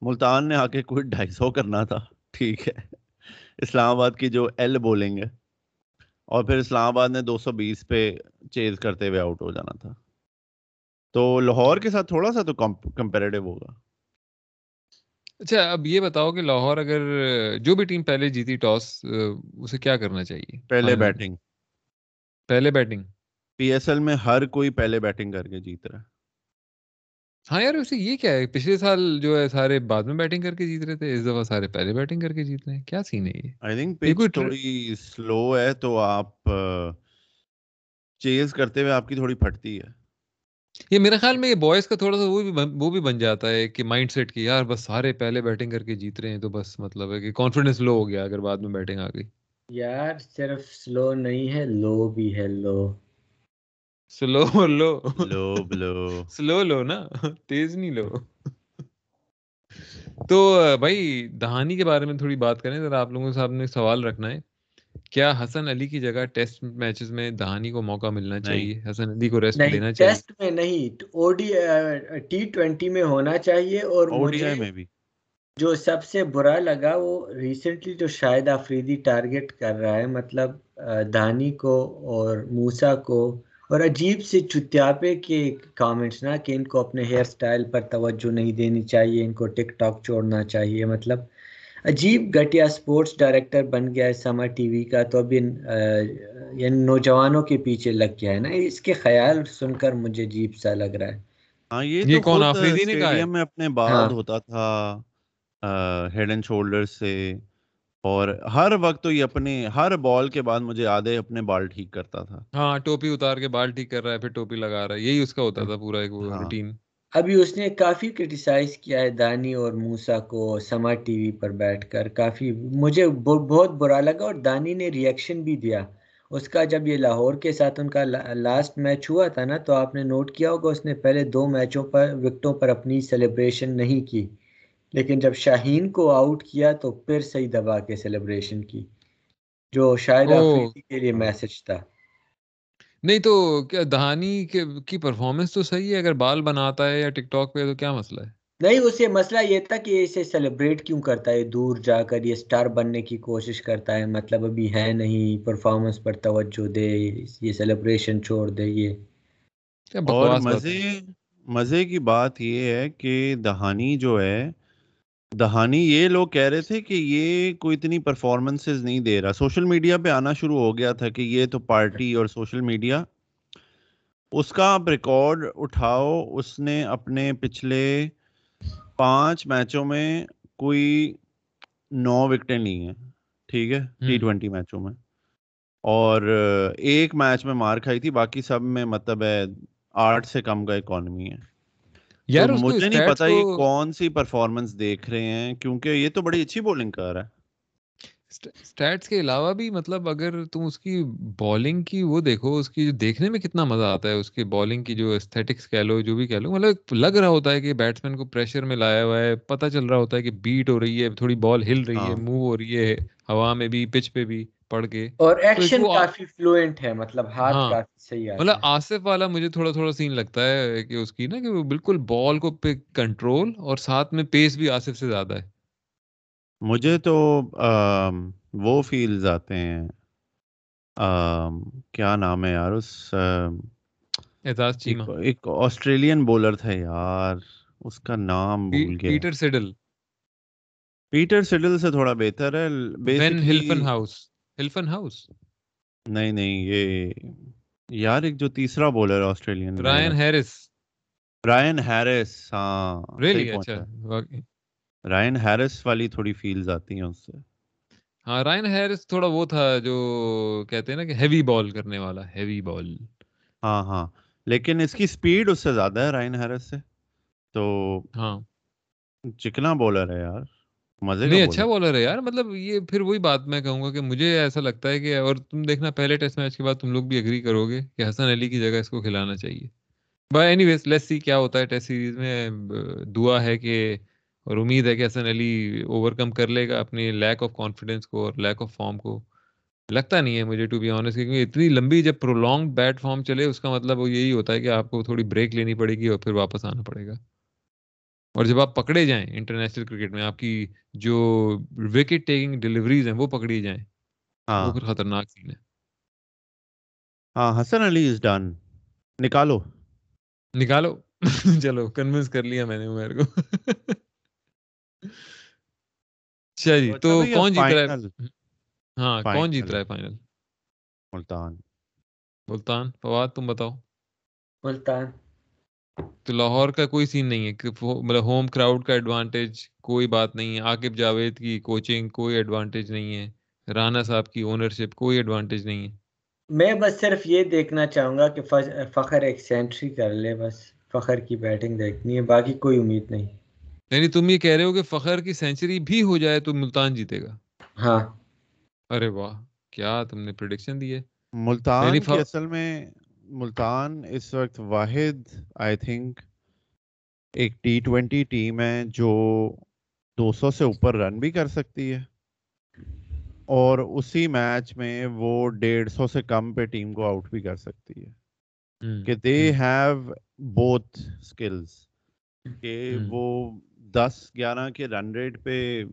ملتان نے آ کے کوئی ڈھائی سو کرنا تھا۔ ٹھیک ہے۔ اسلام آباد کی جو ایل بولیں گے اور پھر اسلام آباد نے دو سو بیس پہ چیز کرتے ہوئے آؤٹ ہو جانا تھا۔ تو لاہور کے ساتھ تھوڑا سا تو کمپیریٹو ہوگا۔ اچھا اب یہ بتاؤ کہ لاہور اگر جو بھی ٹیم پہلے جیتی ٹاس اسے کیا کرنا چاہیے؟ پہلے بیٹنگ پہلے بیٹنگ پی ایس ایل میں ہر کوئی پہلے بیٹنگ کر کے جیت رہا ہے۔ ہاں یار اسے یہ کیا ہے؟ پچھلے سال جو ہے سارے بعد میں بیٹنگ کر کے جیت رہے تھے اس دفعہ سارے پہلے بیٹنگ کر کے جیت رہے ہیں۔ کیا سین ہے یہ؟ آئی تھنک پچ تھوڑی سلو ہے تو آپ چیز کرتے ہوئے آپ کی تھوڑی پھٹتی ہے۔ یہ میرے خیال میں یہ بوائز کا تھوڑا سا وہ بھی وہ بھی بن جاتا ہے کہ مائنڈ سیٹ کی یار بس سارے پہلے بیٹنگ کر کے جیت رہے ہیں تو بس مطلب ہے کہ کانفیڈنس لو ہو گیا اگر بعد میں بیٹنگ آ گئی۔ یار صرف سلو نہیں ہے لو بھی ہے لو سلو لو لو بلو سلو لو نا؟ تیز نہیں لو تو بھائی دہانی کے بارے میں تھوڑی بات کریں ذرا آپ لوگوں سے آپ نے سوال رکھنا ہے۔ کیا حسن علی کی جگہ ٹیسٹ میچز میں دہانی کو موقع ملنا چاہیے؟ حسن علی کو ریسٹ دینا چاہیے۔ ٹیسٹ میں نہیں او ڈی ٹی ٹوینٹی میں ہونا چاہیے اور مجھے میں بھی۔ جو سب سے برا لگا وہ ریسنٹلی جو شاہد آفریدی ٹارگٹ کر رہا ہے مطلب دہانی کو اور موسا کو اور عجیب سے چتیاپے کے کامنٹس نا کہ ان کو اپنے ہیئر سٹائل پر توجہ نہیں دینی چاہیے ان کو ٹک ٹاک چھوڑنا چاہیے مطلب عجیب گھٹیا سپورٹس ڈائریکٹر بن گیا ہے سما ٹی وی کا تو ابھی یعنی نوجوانوں کے پیچھے لگ گیا ہے نا اس کے خیال سن کر مجھے عجیب سا لگ رہا ہے۔ ہاں یہ تو کون آفریدی نے کہا میں اپنے بعد ہاں۔ ہوتا تھا ہیڈ اینڈ شولڈر سے۔ اور ہر وقت تو یہ اپنے ہر بال کے بعد مجھے آدھے اپنے بال ٹھیک کرتا تھا۔ ہاں ٹوپی اتار کے بال ٹھیک کر رہا ہے پھر ٹوپی لگا رہا ہے یہی اس کا ہوتا تھا پورا ایک روٹین ہاں۔ ابھی اس نے کافی کرٹیسائز کیا ہے دانی اور موسا کو سما ٹی وی پر بیٹھ کر کافی مجھے بہت برا لگا اور دانی نے ریئیکشن بھی دیا۔ اس کا جب یہ لاہور کے ساتھ ان کا لاسٹ میچ ہوا تھا نا تو آپ نے نوٹ کیا ہوگا اس نے پہلے دو میچوں پر وکٹوں پر اپنی سیلیبریشن نہیں کی۔ لیکن جب شاہین کو آؤٹ کیا تو پھر صحیح دبا کے سیلیبریشن کی جو شاید آفریدی کے لیے میسج تھا۔ نہیں تو کیا دہانی کی پرفارمنس تو صحیح ہے اگر بال بناتا ہے یا ٹک ٹاک پہ تو کیا مسئلہ ہے؟ نہیں اسے مسئلہ یہ تھا کہ اسے سیلیبریٹ کیوں کرتا ہے؟ دور جا کر یہ سٹار بننے کی کوشش کرتا ہے مطلب ابھی ہے نہیں پرفارمنس پر توجہ دے یہ سیلیبریشن چھوڑ دے یہ۔ اور مزے مزے کی بات یہ ہے کہ دہانی جو ہے دہانی یہ لوگ کہہ رہے تھے کہ یہ کوئی اتنی پرفارمنسز نہیں دے رہا۔ سوشل میڈیا پہ آنا شروع ہو گیا تھا کہ یہ تو پارٹی اور سوشل میڈیا اس کا آپ ریکارڈ اٹھاؤ اس نے اپنے پچھلے پانچ میچوں میں کوئی نو وکٹیں لی ہیں ٹھیک ہے؟ ٹی ٹوینٹی میچوں میں۔ اور ایک میچ میں مار کھائی تھی باقی سب میں مطلب ہے آٹھ سے کم کا اکانومی ہے۔ یار مجھے نہیں پتا یہ کون سی پرفارمنس دیکھ رہے ہیں کیونکہ یہ تو بڑی اچھی بولنگ کر رہا ہے اسٹیٹس کے علاوہ بھی مطلب اگر تم اس کی بالنگ کی وہ دیکھو اس کی دیکھنے میں کتنا مزہ آتا ہے اس کی بالنگ کی جو استھیٹکس کہہ لو جو بھی کہہ لو مطلب لگ رہا ہوتا ہے کہ بیٹسمین کو پریشر میں لایا ہوا ہے پتہ چل رہا ہوتا ہے کہ بیٹ ہو رہی ہے تھوڑی بال ہل رہی ہے ہاں۔ موو ہو رہی ہے ہوا میں بھی پچ پہ بھی۔ پڑ کے۔ اور ایکشن کافی فلوئنٹ ہے مطلب ہاتھ ہاں۔ کافی صحیح آتا مطلب ہے آصف والا مجھے تھوڑا تھوڑا سین لگتا ہے کہ اس کی نا کہ وہ بالکل بال کو پہ کنٹرول اور ساتھ میں پیس بھی آصف سے زیادہ ہے۔ مجھے تو وہ فیلز آتے ہیں۔ کیا نام ہے یار اس؟ اعزاز چیما۔ ایک آسٹریلین بولر تھا یار۔ اس کا نام بھول گیا۔ Peter Siddle. پیٹر سڈل سے تھوڑا بہتر ہے۔ When basically Hilfenhaus. ہلفن ہاؤس نہیں نہیں یہ یار ایک جو تیسرا بولر آسٹریلین میں۔ رائن ہیرس رائن ہیرس ہاں ریلی اچھا رائن ہیرس والی تھوڑی فیلز آتی ہیں اس سے۔ ہاں رائن ہیرس تھوڑا وہ تھا جو کہتے ہیں نا کہ ہیوی بال کرنے والا ہیوی بال ہاں ہاں لیکن اس کی سپیڈ اس سے زیادہ ہے رائن ہیرس سے۔ تو ہاں۔ چکنا بولر ہے یار۔ مزے نہیں اچھا بولر ہے یار مطلب یہ پھر وہی بات میں کہوں گا کہ مجھے ایسا لگتا ہے کہ اور تم دیکھنا پہلے ٹیسٹ میچ کے بعد تم لوگ بھی اگری کرو گے کہ حسن علی کی جگہ اس کو کھلانا چاہیے۔ By anyways let's see کیا ہوتا ہے ٹیسٹ سیریز میں۔ دعا ہے کہ اور امید ہے کہ حسن علی اوور کم کر لے گا اپنی لیک آف کانفیڈینس کو اور لیک آف فارم کو۔ لگتا نہیں ہے مجھے ٹو بی آنےسٹ کیونکہ اتنی لمبی جب پرولونگ بیٹ فارم چلے اس کا مطلب وہ یہی ہوتا ہے کہ آپ کو تھوڑی بریک لینی پڑے گی اور پھر واپس آنا پڑے گا۔ اور جب آپ پکڑے جائیں انٹرنیشنل کرکٹ میں آپ کی جو وکٹ ٹیکنگ ڈلیوریز ہیں وہ پکڑی جائیں وہ ہاں۔ پھر خطرناک سین ہے ہاں حسن علی از ڈن نکالو۔ نکالو۔ <laughs> چلو کنونس کر لیا میں نے عمیر کو۔ <laughs> اچھا جی تو تو کون جیت رہا فائنل ہے ہاں کون جیت فائنل رہا ہے فائنل ملتان۔ ملتان فواد تم بتاؤ۔ ملتان۔ تو لاہور کا کوئی سین نہیں ہے کہ مطلب ہوم کراؤڈ کا ایڈوانٹیج کوئی بات نہیں ہے۔ عاقب جاوید کی کوچنگ کوئی ایڈوانٹیج نہیں ہے۔ رانا صاحب کی اونرشپ کوئی ایڈوانٹیج نہیں ہے۔ میں بس صرف یہ دیکھنا چاہوں گا کہ فخر ایک سینٹری کر لے بس۔ فخر کی بیٹنگ دیکھنی ہے باقی کوئی امید نہیں۔ یعنی تم یہ کہہ رہے ہو کہ فخر کی سینچری بھی ہو جائے تو ملتان جیتے گا۔ ہاں۔ ارے واہ کیا تم نے پریڈکشن دی ہے؟ یعنی ملتان ف... کی اصل میں ملتان اس وقت واحد آئی تھنک ایک ٹی ٹوینٹی ٹیم ہے جو دو سو سے اوپر رن بھی کر سکتی ہے۔ اور اسی میچ میں وہ ڈیڑھ سو سے کم پہ ٹیم کو آؤٹ بھی کر سکتی ہے۔ کہ دے ہیو بوتھ اسکلز کہ وہ دس گیارہ کے رن ریٹ پہ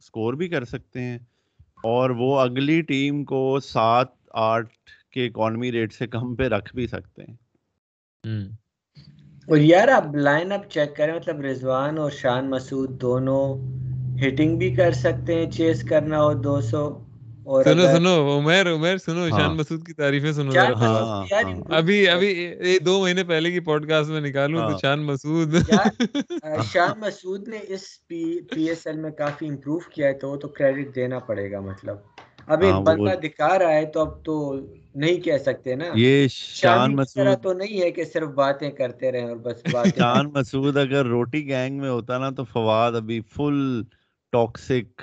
سکور بھی کر سکتے ہیں۔ اور وہ اگلی ٹیم کو سات آٹھ کے اکانومی ریٹ سے کم پہ رکھ بھی سکتے ہیں۔ اور یار آپ لائن اپ چیک کریں مطلب رضوان اور شان مسعود دونوں ہٹنگ بھی کر سکتے ہیں چیز کرنا ہو دو سو۔ اور سنو سنو عمیر عمیر سنو ہاں۔ شان مسعود کی تعریفیں سنو ہاں ہاں۔ ابھی ابھی یہ دو مہینے پہلے کی پوڈ کاسٹ میں نکالوں تو شان مسعود۔ <laughs> شان مسعود نے اس پی ایس ایل میں کافی امپروو کیا ہے تو وہ تو کریڈٹ دینا پڑے گا مطلب۔ اب ایک بندہ دکھا رہا ہے تو اب تو نہیں کہہ سکتے نا۔ یہ شان مسعود تو نہیں ہے کہ صرف باتیں کرتے رہیں اور بس <laughs> باتیں شان مسعود اگر روٹی گینگ میں ہوتا نا تو فواد ابھی فل ٹاکسک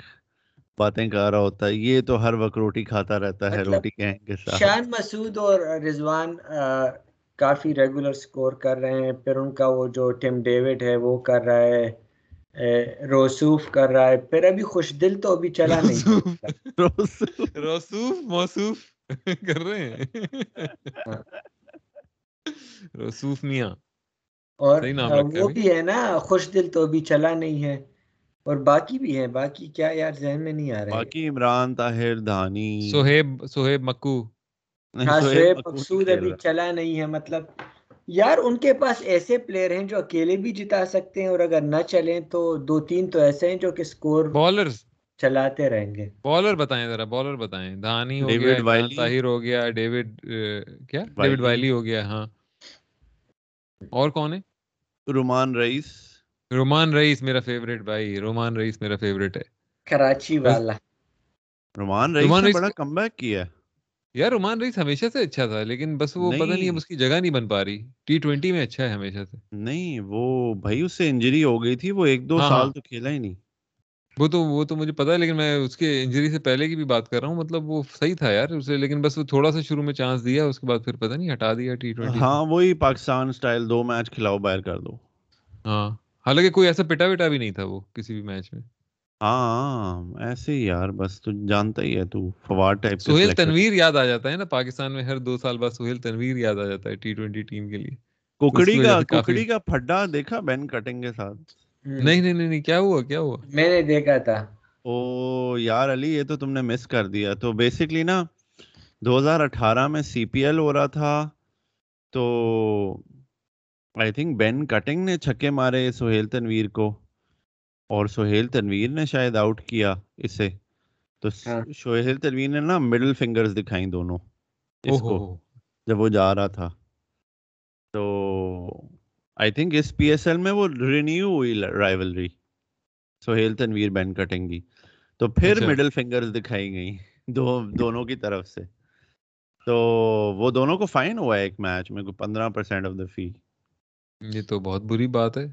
باتیں کر رہا ہوتا ہے۔ یہ تو ہر وقت روٹی کھاتا رہتا ہے مطلب روٹی گینگ کے ساتھ۔ شان مسعود اور رضوان کافی ریگولر سکور کر رہے ہیں۔ پھر ان کا وہ جو ٹیم ڈیوڈ ہے وہ کر رہا ہے روسوف کر رہا ہے۔ پھر ابھی خوش دل تو ابھی چلا نہیں۔ روسوف۔ موصوف کر رہے ہیں۔ روسوف میاں اور صحیح نام آ، رکھا ہے وہ بھی ہے نا خوش دل تو ابھی چلا نہیں ہے اور باقی بھی ہیں باقی کیا یار ذہن میں نہیں آ رہے باقی عمران طاہر دھانی سہیب سہیب مکو ہاں سہیب مقصود ابھی رہا چلا نہیں ہے مطلب یار ان کے پاس ایسے پلیئر ہیں جو اکیلے بھی جتا سکتے ہیں اور اگر نہ چلیں تو دو تین تو ایسے ہیں جو کہ سکور بالرز چلاتے رہیں گے۔ بالر بتائیں ذرا بالر بتائیں۔ دھانی ہو گیا وائلی طاہر ہو گیا ڈیوڈ کیا؟ ڈیوڈ وائلی ہو گیا ہاں۔ اور کون ہے؟ رومان رئیس۔ رومان رئیس میرا فیوریٹ بھائی رومان رئیس میرا فیوریٹ ہے۔ کراچی والا۔ رومان رئیس نے بڑا کم بیک کیا۔ ہے یار رومان رئیس ہمیشہ سے اچھا تھا لیکن بس وہ پتہ نہیں۔ اس کی جگہ نہیں بن پا رہی۔ ٹی ٹوینٹی میں اچھا ہے ہمیشہ سے۔ نہیں وہ بھائی اس سے انجری ہو گئی تھی وہ ایک دو ہاں سال ہاں تو کھیلا ہی نہیں۔ وہ تو وہ تو مجھے پتا ہے لیکن میں اس کے انجری سے پہلے کی بھی بات کر رہا ہوں مطلب وہ صحیح تھا یار اسے لیکن بس وہ تھوڑا سا شروع میں چانس دیا اس کے بعد پھر پتہ نہیں ہٹا دیا ٹی ٹوینٹی ہاں وہی پاکستان سٹائل دو میچ کھلاؤ باہر کر دو۔ ہاں حالانکہ کوئی ایسا پٹا وٹا بھی نہیں تھا وہ کسی بھی میچ میں۔ ہاں ایسے ہی یار بس تو جانتا ہی ہے تو فواد ٹائپ سہیل تنویر یاد آ جاتا ہے نا پاکستان میں ہر دو سال بعد سہیل تنویر یاد آ جاتا ہے ٹی ٹوینٹی ٹیم کے لیے۔ کا کا پھڈا دیکھا بین کٹنگ کے ساتھ۔ نہیں نہیں نہیں کیا ہوا کیا ہوا؟ میں نے دیکھا تھا۔ او یار علی یہ تو تم نے مس کر دیا۔ تو بیسکلی نا دو ہزار اٹھارہ میں سی پی ایل ہو رہا تھا۔ تو آئی تھنک بین کٹنگ نے چھکے مارے سہیل تنویر کو۔ اور سہیل تنویر نے شاید آؤٹ کیا اسے۔ تو ہاں۔ سہیل تنویر نے نا مڈل فنگرز دکھائیں دونوں۔ اس کو جب وہ جا رہا تھا۔ تو آئی تھنک اس پی ایس ایل میں وہ رینیو ہوئی رائولری سہیل تنویر بین کٹنگ کی تو پھر مڈل فنگرز دکھائی گئی <laughs> دو دونوں کی طرف سے. تو وہ دونوں کو فائن ہوا ہے ایک میچ میں پندرہ پرسینٹ آف دا فی یہ تو بہت بری بات ہے۔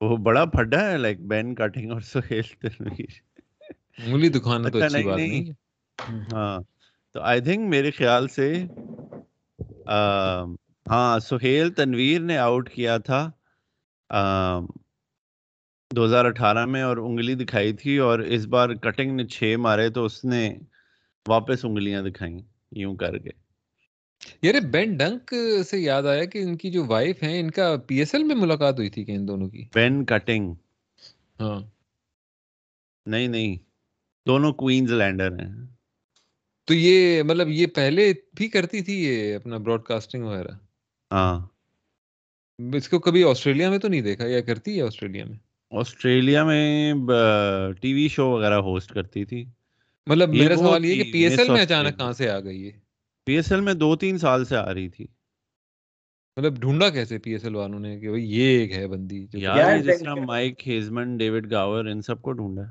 وہ بڑا پھڈا ہے لائک بین کٹنگ اور سہیل تنویر انگلی دکھانا تو اچھی بات نہیں۔ ہاں۔ تو آئی تھنک میرے خیال سے ہاں سہیل تنویر نے آؤٹ کیا تھا دو ہزار اٹھارہ میں اور انگلی دکھائی تھی اور اس بار کٹنگ نے چھ مارے تو اس نے واپس انگلیاں دکھائیں یوں کر کے۔ یار بین ڈنک سے یاد آیا کہ ان کی جو وائف ہیں ان کا پی ایس ایل میں ملاقات ہوئی تھی کہ ان دونوں کی؟ بین کٹنگ ہاں۔ نہیں نہیں دونوں کوئنز لینڈر ہیں۔ تو یہ مطلب یہ پہلے بھی کرتی تھی یہ اپنا براڈ کاسٹنگ وغیرہ؟ ہاں۔ اس کو کبھی آسٹریلیا میں تو نہیں دیکھا یا کرتی ہے آسٹریلیا میں؟ آسٹریلیا میں ٹی وی شو وغیرہ ہوسٹ کرتی تھی۔ مطلب میرا سوال یہ کہ پی ایس ایل میں اچانک کہاں سے آ گئی ہے پی ایس ایل میں دو تین سال سے آ رہی تھی۔ مطلب ڈھونڈا کیسے پی ایس ایل والوں نے کہ یہ ایک ہے بندی یار جس طرح مائک ہیزمن ڈیوڈ گاور ان سب کو ڈھونڈا۔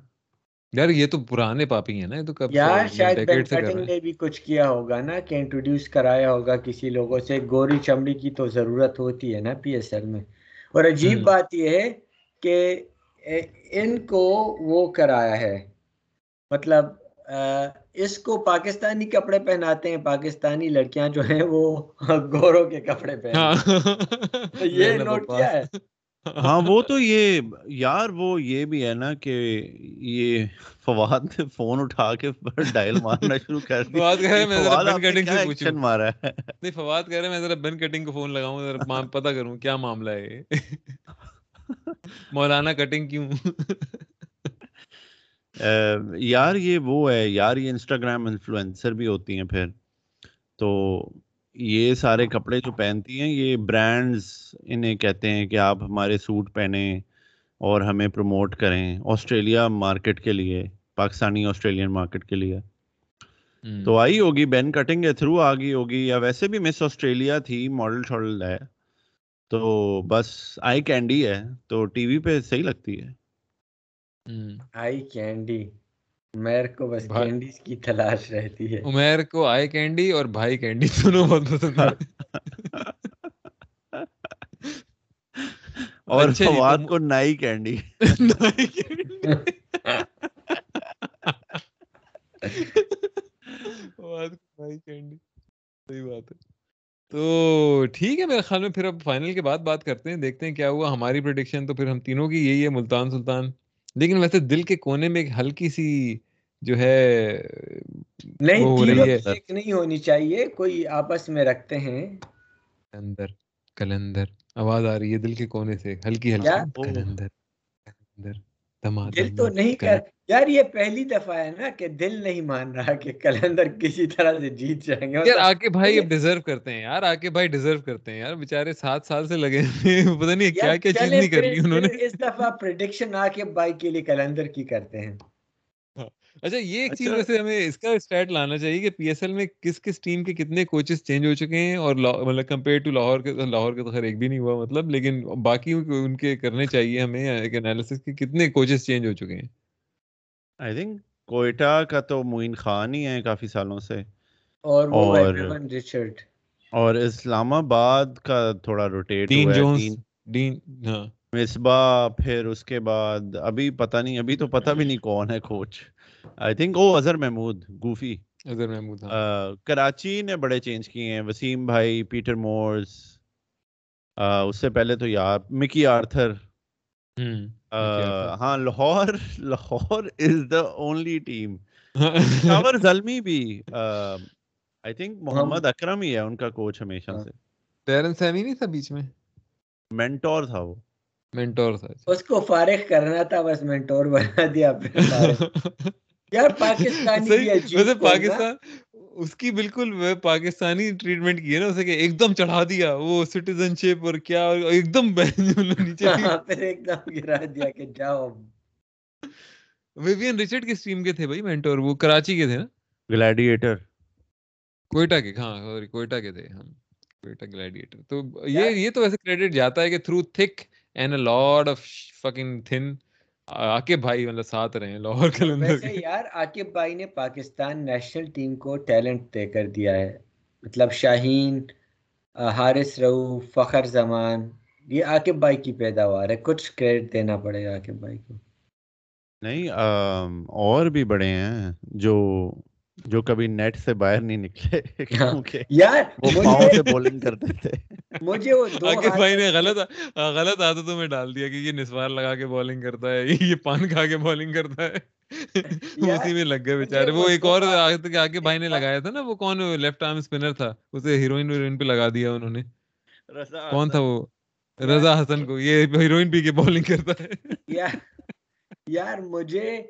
یار یہ تو پرانے پاپی ہیں نا یہ تو کب یار شاید بین کٹنگ نے بھی کچھ کیا ہوگا نا کہ انٹروڈیوس کرایا ہوگا کسی لوگوں سے گوری چمڑی کی تو ضرورت ہوتی ہے نا پی ایس ایل میں۔ اور عجیب بات یہ ہے کہ ان کو وہ کرایا ہے۔ مطلب اس کو پاکستانی کپڑے پہناتے ہیں پاکستانی لڑکیاں جو ہیں وہ <laughs> گوروں کے کپڑے پہنتے یہ نوٹ کیا ہے۔ ہاں وہ تو یہ یار وہ یہ بھی ہے نا کہ یہ فواد نے فون اٹھا کے ڈائل مارنا شروع کر دیا۔ فواد کہہ رہے میں ذرا بن کٹنگ سے پوچھوں۔ مارا ہے؟ نہیں فواد کہہ رہے میں ذرا بن کٹنگ کو فون لگاؤں ذرا پتہ کروں کیا معاملہ ہے مولانا کٹنگ کیوں؟ یار یہ وہ ہے یار یہ انسٹاگرام انفلوئنسر بھی ہوتی ہیں پھر۔ تو یہ سارے کپڑے جو پہنتی ہیں یہ برانڈز انہیں کہتے ہیں کہ آپ ہمارے سوٹ پہنیں اور ہمیں پروموٹ کریں آسٹریلیا مارکیٹ کے لیے پاکستانی آسٹریلین مارکیٹ کے لیے۔ تو آئی ہوگی بین کٹنگ کے تھرو آ گئی ہوگی یا ویسے بھی مس آسٹریلیا تھی ماڈل شاڈل ہے۔ تو بس آئی کینڈی ہے تو ٹی وی پہ صحیح لگتی ہے۔ آئی کینڈی عمیر کو بس کینڈیز کی تلاش رہتی ہے۔ عمیر کو آئی کینڈی اور بھائی کینڈی دونوں بہت پسند ہے اور فواد کو نائی کینڈی صحیح بات ہے۔ تو ٹھیک ہے میرے خیال میں پھر اب فائنل کے بعد بات کرتے ہیں دیکھتے ہیں کیا ہوا۔ ہماری پروڈکشن تو پھر ہم تینوں کی یہی ہے ملتان سلطان۔ لیکن ویسے دل کے کونے میں ایک ہلکی سی جو ہے نہیں نہیں ہونی چاہیے کوئی آپس میں رکھتے ہیں۔ اندر کلندر آواز آ رہی ہے دل کے کونے سے ہلکی ہلکی۔ کلندر کلندر دل تو نہیں کر یار یہ پہلی دفعہ ہے نا کہ دل نہیں مان رہا کہ کلندر کسی طرح سے جیت جائیں گے۔ یار آکے بھائی اب ڈیزرو کرتے ہیں یار آکے بھائی ڈیزرو کرتے ہیں یار۔ بیچارے سات سال سے لگے پتہ نہیں کیا کیا چیز نہیں کرنی انہوں نے۔ اس دفعہ پریڈکشن آکے بھائی کے لیے کلندر کی کرتے ہیں۔ اچھا یہ ایک چیز ویسے ہمیں اس کا اسٹیٹ لانا چاہیے کہ پی ایس ایل میں کس کس ٹیم کے کتنے کوچز چینج ہو چکے ہیں اور مطلب کمپیئر ٹو لاہور کے لاہور کے تو خیر ایک بھی نہیں ہوا مطلب لیکن باقی ان کے کرنے چاہیے ہمیں ایک انالیسس کے کتنے کوچز چینج ہو چکے ہیں۔ آئی تھنک کوئٹہ کا تو معین خان ہی ہے کافی سالوں سے۔ اور اور اور اسلام آباد کا تھوڑا روٹیٹ ڈین جونز ڈین ہاں۔ مصباح پھر اس کے بعد ابھی پتہ نہیں ابھی تو پتہ بھی نہیں کون ہے coach I think oh Azhar Mahmood گوفی۔ Azhar Mahmood ہاں۔ کراچی نے بڑے چینج کیے ہیں وسیم بھائی پیٹر مورز اس سے پہلے تو یار مکی آرتھر۔ ہاں Lahore Lahore is the only team Peshawar Zalmi بھی آئی تھنک محمد اکرم ہی ہے ان کا کوچ ہمیشہ ہاں۔ سے۔ ٹیرن سیمی نہیں تھا بیچ میں؟ مینٹور تھا وہ۔ مینٹور تھا۔ اس کو فارغ کرنا تھا بس مینٹور بنا دیا۔ <laughs> <laughs> یار پاکستانی ویسے پاکستان اس کی بالکل پاکستانی ٹریٹمنٹ کی ہے نا اسے کہ ایک دم چڑھا دیا وہ سٹیزن شپ اور کیا ایک دم نیچے پھر ایک دم گرا دیا کہ جاؤ۔ ویوین ریچرڈ کس ٹیم کے تھے بھائی مینٹور وہ کراچی کے تھے نا؟ گلیڈیٹر کوئٹہ کے ہاں سوری کوئٹہ کے تھے ہم کوئٹہ گلیڈیٹر تو یہ یہ تو ویسے کریڈٹ جاتا ہے کہ through thick and a lot of fucking thin Aqib بھائی مطلب ساتھ رہے ہیں لاہور کلندر یار عاقب بھائی نے پاکستان نیشنل ٹیم کو ٹیلنٹ دے کر دیا ہے۔ مطلب شاہین حارث رعو فخر زمان یہ عاقب بھائی کی پیداوار ہے۔ کچھ کریڈٹ دینا پڑے گا عاقب بھائی کو۔ نہیں اور بھی بڑے ہیں جو جو کبھی نیٹ سے باہر نہیں نکلے یار وہ پاؤں سے بولنگ کرتے تھے۔ مجھے وہ عاقب بھائی نے غلط غلط عادتوں میں ڈال دیا کہ یہ نسوار لگا کے بالنگ کرتا ہے یہ پان کھا کے بالنگ کرتا ہے۔ <laughs> اسی میں لگ گئے بیچارے۔ وہ ایک اور عاقب بھائی نے لگایا تھا نا وہ کون لیفٹ آرم اسپنر تھا؟ اسے ہیروئن ویروئن پہ لگا دیا انہوں نے۔ کون تھا وہ؟ رضا حسن کو۔ یہ ہیروئن پی کے بالنگ کرتا ہے۔ یار مجھے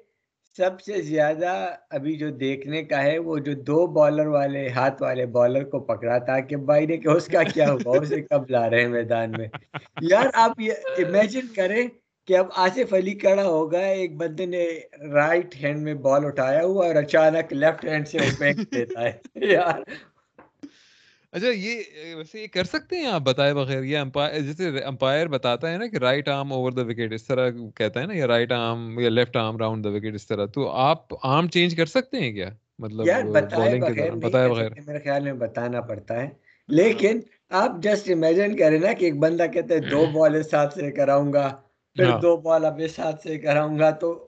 سب سے زیادہ ابھی جو دیکھنے کا ہے وہ جو دو بالر والے ہاتھ والے بالر کو پکڑا تھا کہ بھائی نے کہ اس کا کیا ہوا اسے کب لا رہے ہیں میدان میں۔ یار آپ یہ امیجن کریں کہ اب آصف علی کڑا ہوگا ایک بندے نے رائٹ ہینڈ میں بال اٹھایا ہوا اور اچانک لیفٹ ہینڈ سے پھینک دیتا ہے۔ یار اچھا یہ ویسے یہ کر سکتے ہیں آپ بتائے بغیر؟ یہ امپائر جیسے امپائر بتاتا ہے نا کہ right arm over the wicket اس طرح کہتا ہے نا یا رائٹ آرم یا left arm round the wicket اس طرح تو آپ آرم چینج کر سکتے ہیں کیا؟ مطلب بتائے بغیر میرے خیال میں بتانا پڑتا ہے۔ لیکن آپ جسٹ امیجن کریں نا کہ ایک بندہ کہتے ہیں دو <laughs> بال اس ساتھ سے کراؤں گا پھر دو بال اب اس ساتھ سے کراؤں گا تو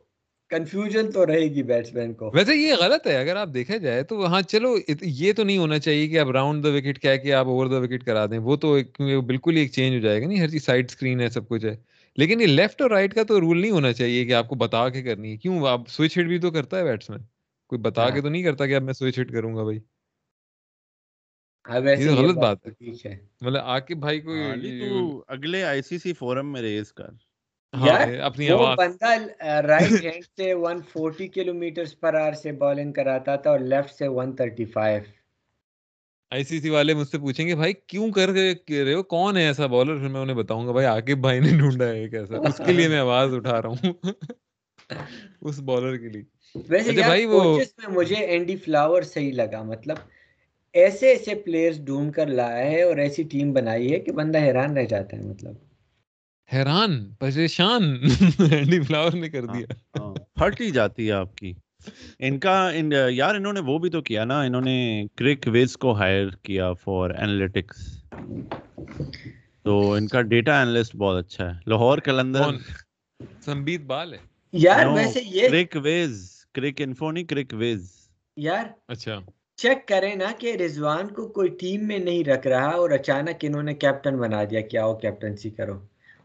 کنفیوژن تو رہے گی بیٹسمین کو۔ ویسے یہ غلط ہے اگر آپ دیکھا جائے تو ہاں چلو یہ تو نہیں ہونا چاہیے کہ آپ راؤنڈ دا وکٹ کیا کہ آپ اوور دا وکٹ کرا دیں۔ وہ تو بالکل ہی ایک چینج ہو جائے گا نہیں؟ ہر چیز سائڈ اسکرین ہے سب کچھ ہے۔ لیکن یہ لیفٹ اور رائٹ کا تو رول نہیں ہونا چاہیے کہ آپ کو بتا کے کرنی ہے۔ کیوں؟ آپ سوئچ ہٹ بھی تو کرتا ہے بیٹسمین کوئی بتا ہاں۔ کے تو نہیں کرتا کہ اب میں سوئچ ہٹ کروں گا بھائی۔ ہاں، یہ غلط بات ہے۔ مطلب عاقب بھائی کو اگلے آئی سی سی فورم میں ریز کر ہاں، اپنی وہ بندہ رائٹ ہینڈ سے 140 کلومیٹر پر آر سے بالنگ کراتا تھا اور لیفٹ سے 135 آئی سی سی والے مجھ سے پوچھیں گے بھائی کیوں کر رہے ہو؟ کون ہے ایسا بالر پھر میں انہیں بتاؤں گا بھائی عاقب بھائی نے ڈھونڈا ہے ایک ایسا۔ اس کے لیے میں آواز اٹھا رہا ہوں۔ <laughs> اس بالر کے لیے۔ ویسے اچھا بھائی وہ مجھے اینڈی فلاور صحیح لگا۔ مطلب ایسے ایسے پلیئرز ڈھونڈ کر لایا ہے اور ایسی ٹیم بنائی ہے کہ بندہ حیران رہ جاتا ہے۔ مطلب حیران پریشان اینڈی فلاور نے کر دیا۔ ہاں، ہاں، پھٹ ہی جاتی ہے آپ کی۔ ان کا یار انہوں نے وہ بھی تو کیا نا انہوں نے کرک ویز کو ہائر کیا فار اینالیٹکس تو ان کا ڈیٹا اینالسٹ بہت اچھا ہے۔ لاہور کلندر۔ سمبیت بال ہے۔ یار ویسے یہ کرک ویز کرک انفو نہیں کرک ویز۔ یار اچھا۔ چیک کریں نا کہ رضوان کو کوئی ٹیم میں نہیں رکھ رہا اور اچانک انہوں نے کیپٹن بنا دیا۔ کیا ہو کیپٹنسی کرو۔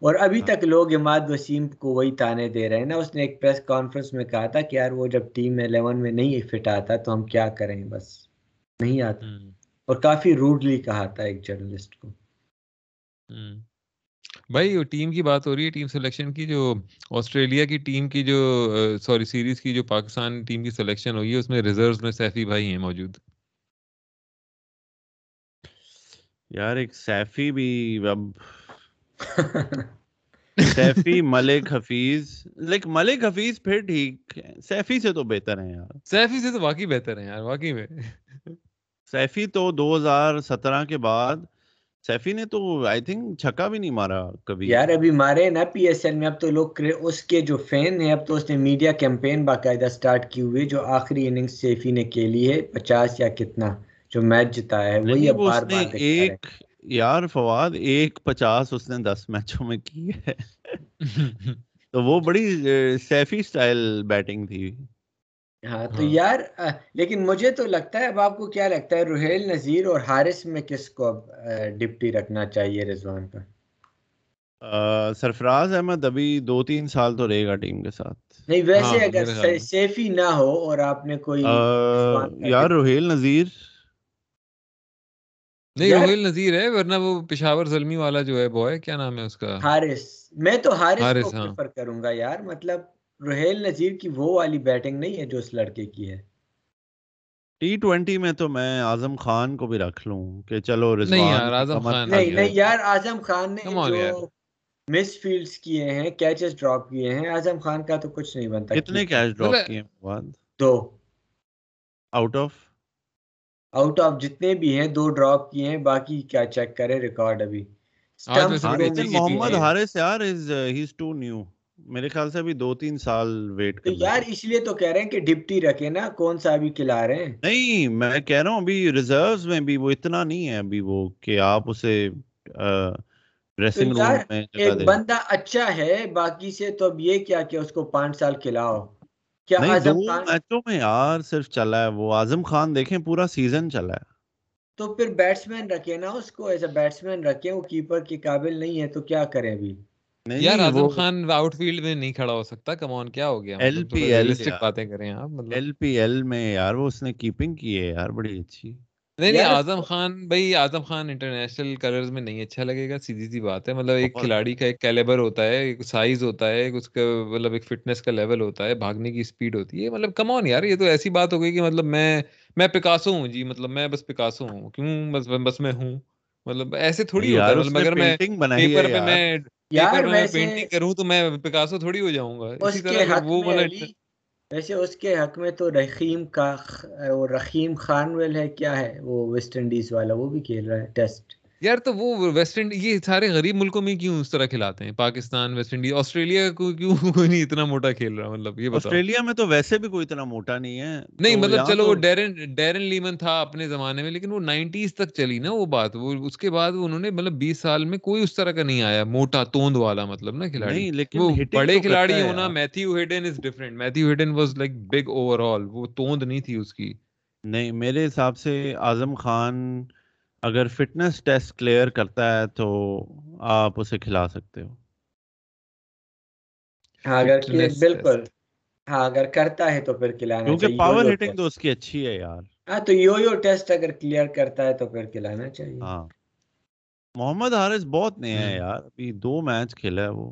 اور ابھی ہاں۔ تک لوگ اماد وسیم کو وہی تانے دے رہے ہیں نا اس نے ایک پریس کانفرنس میں کہا تھا کہ یار وہ جب ٹیم الیون میں نہیں فٹ آتا تو ہم کیا کریں؟ بس نہیں آتا۔ اور کافی روڈلی کہا تھا ایک جرنلسٹ کو۔ بھائی ٹیم کی بات ہو رہی ہے ٹیم سلیکشن کی جو آسٹریلیا کی ٹیم کی جو سوری سیریز کی جو پاکستان ٹیم کی سلیکشن ہوئی ہے اس میں ریزروز میں سیفی بھائی ہیں موجود۔ یار ایک سیفی بھی اب سیفی ملک حفیظ لیک ملک حفیظ پھر ٹھیک سیفی سے تو بہتر ہیں یار۔ سیفی سے تو واقعی بہتر ہیں یار واقعی میں۔ سیفی تو دو ہزار سترہ کے بعد سیفی نے تو آئی تھنک چھکا بھی نہیں مارا کبھی۔ یار ابھی مارے نا پی ایس ایل میں اب تو لوگ اس کے جو فین ہیں اب تو اس نے میڈیا کیمپین باقاعدہ سٹارٹ کی ہوئی جو آخری اننگ سیفی نے کھیلی ہے پچاس یا کتنا جو میچ جتایا ہے وہی اب بار بار ایک یار فواد ایک پچاس اس نے دس میچوں میں کی ہے تو وہ بڑی سیفی سٹائل بیٹنگ تھی ہاں تو ہاں۔ یار لیکن مجھے تو لگتا ہے اب آپ کو کیا لگتا ہے روہیل نذیر اور حارث میں کس کو ڈپٹی رکھنا چاہیے رضوان پر آ، سرفراز احمد ابھی دو تین سال تو رہے گا ٹیم کے ساتھ نہیں ویسے ہاں، اگر۔ سیفی نہ ہو اور آپ نے کوئی کا یار روہیل نذیر نہیں روہیل نذیر ہے ورنہ وہ پشاور زلمی والا جو ہے بوائے کیا نام ہے اس کا؟ حارث۔ میں تو حارث کو حارث، ہاں۔ پریفر کروں گا یار مطلب روہیل نذیر کی وہ والی بیٹنگ نہیں ہے جو اس لڑکے کی ہے۔ ٹی ٹوینٹی میں تو میں اعظم خان کو بھی رکھ لوں کہ چلو رضوان نہیں یار، اعظم کمر خان نہیں۔ نہیں یار اعظم خان نے۔ جو مس فیلڈز کیے ہیں کیچز ڈراپ کیے ہیں اعظم خان کا تو کچھ نہیں بنتا۔ کتنے کیچ ڈراپ مطلب- کیے ہیں دو۔ آؤٹ آف آؤٹ آف جتنے بھی ہیں دو ڈراپ کیے ہیں باقی کیا چیک کرے ریکارڈ ابھی۔ کی تھی۔ محمد۔ حارث یار از ہی از ٹو نیو میرے خیال سے ابھی دو تین سال ویٹ کرنا یار۔ اس لیے تو کہہ رہے ہیں کہ ڈپٹی رکھے نا کون سا ابھی کھلا رہے ہیں؟ نہیں میں کہہ رہا ہوں ابھی ریزروز میں بھی وہ اتنا نہیں ہے ابھی وہ کہ آپ اسے ڈریسنگ یار روم میں ایک بندہ اچھا ہے باقی سے تو اب یہ کیا کہ اس کو پانچ سال کھلاؤ۔ کیا نہیں دو اعظم خان؟ میچوں میں یار صرف چلا ہے وہ۔ اعظم خان دیکھیں پورا سیزن چلا ہے۔ تو پھر بیٹسمین رکھے نا اس کو ایز اے بیٹسمین رکھے وہ کیپر کے قابل نہیں ہے تو کیا کریں ابھی؟ نہیں یار اعظم وہ خان آؤٹ فیلڈ میں نہیں کھڑا ہو سکتا۔ کمون کیا ہو گیا؟ ایل پی ایل باتیں کریں آپ مطلب۔ ایل پی ایل میں یار وہ اس نے کیپنگ کی ہے یار بڑی اچھی۔ نہیں نہیں اعظم خان بھائی اعظم خان انٹرنیشنل کلرز میں نہیں اچھا لگے گا سیدھی سی بات ہے۔ مطلب ایک کھلاڑی کا ایک کیلیبر ہوتا ہے ایک سائز ہوتا ہے ایک اس کا مطلب ایک فٹنس کا لیول ہوتا ہے بھاگنے کی اسپیڈ ہوتی ہے۔ مطلب کم آن یار یہ تو ایسی بات ہو گئی کہ مطلب میں میں پکاسو ہوں جی مطلب میں بس پکاسو ہوں۔ کیوں؟ بس بس میں ہوں۔ مطلب ایسے تھوڑی ہوتا ہے مطلب اگر میں پیپر پہ میں پیپر میں پینٹنگ کروں تو میں پکاسو تھوڑی ہو جاؤں گا۔ اس اسی طرح وہ مطلب ویسے اس کے حق میں تو رحیم کا وہ رحیم خانویل ہے، کیا ہے؟ وہ ویسٹ انڈیز والا، وہ بھی کھیل رہا ہے ٹیسٹ یار تو وہ ویسٹ انڈیز یہ سارے غریب ملکوں میں کیوں اس طرح کھلاتے ہیں؟ پاکستان ویسٹ انڈیز آسٹریلیا کو کیوں <laughs> کوئی نہیں اتنا موٹا کھیل رہا؟ مطلب یہ آسٹریلیا میں تو ویسے بھی کوئی اتنا موٹا نہیں ہے۔ نہیں مطلب چلو وہ ڈیرن ڈیرن لیمن تھا اپنے زمانے میں لیکن وہ نائنٹیز تک چلی نا وہ بات۔ وہ اس کے بعد انہوں نے مطلب بیس سال میں کوئی اس طرح کا نہیں آیا موٹا توند والا مطلب نا کھلاڑی۔ وہ بڑے کھلاڑی ہونا Matthew Hayden is different Matthew Hayden was like big overall وہ توند نہیں تھی اس کی۔ نہیں میرے حساب سے اعظم خان اگر فٹنس ٹیسٹ کلیئر کرتا ہے تو آپ اسے کھلا سکتے ہو۔ ہاں اگر بالکل. ہاں اگر کرتا ہے تو پھر کھلانا کیونکہ پاور ہٹنگ تو اس کی اچھی ہے یار۔ ہاں تو یو یو ٹیسٹ اگر کلیئر کرتا ہے تو پھر کھلانا چاہیے۔ ہاں۔ محمد حارث بہت نیا ہے ہوں۔ یار۔ ابھی دو میچ کھیلا ہے وہ۔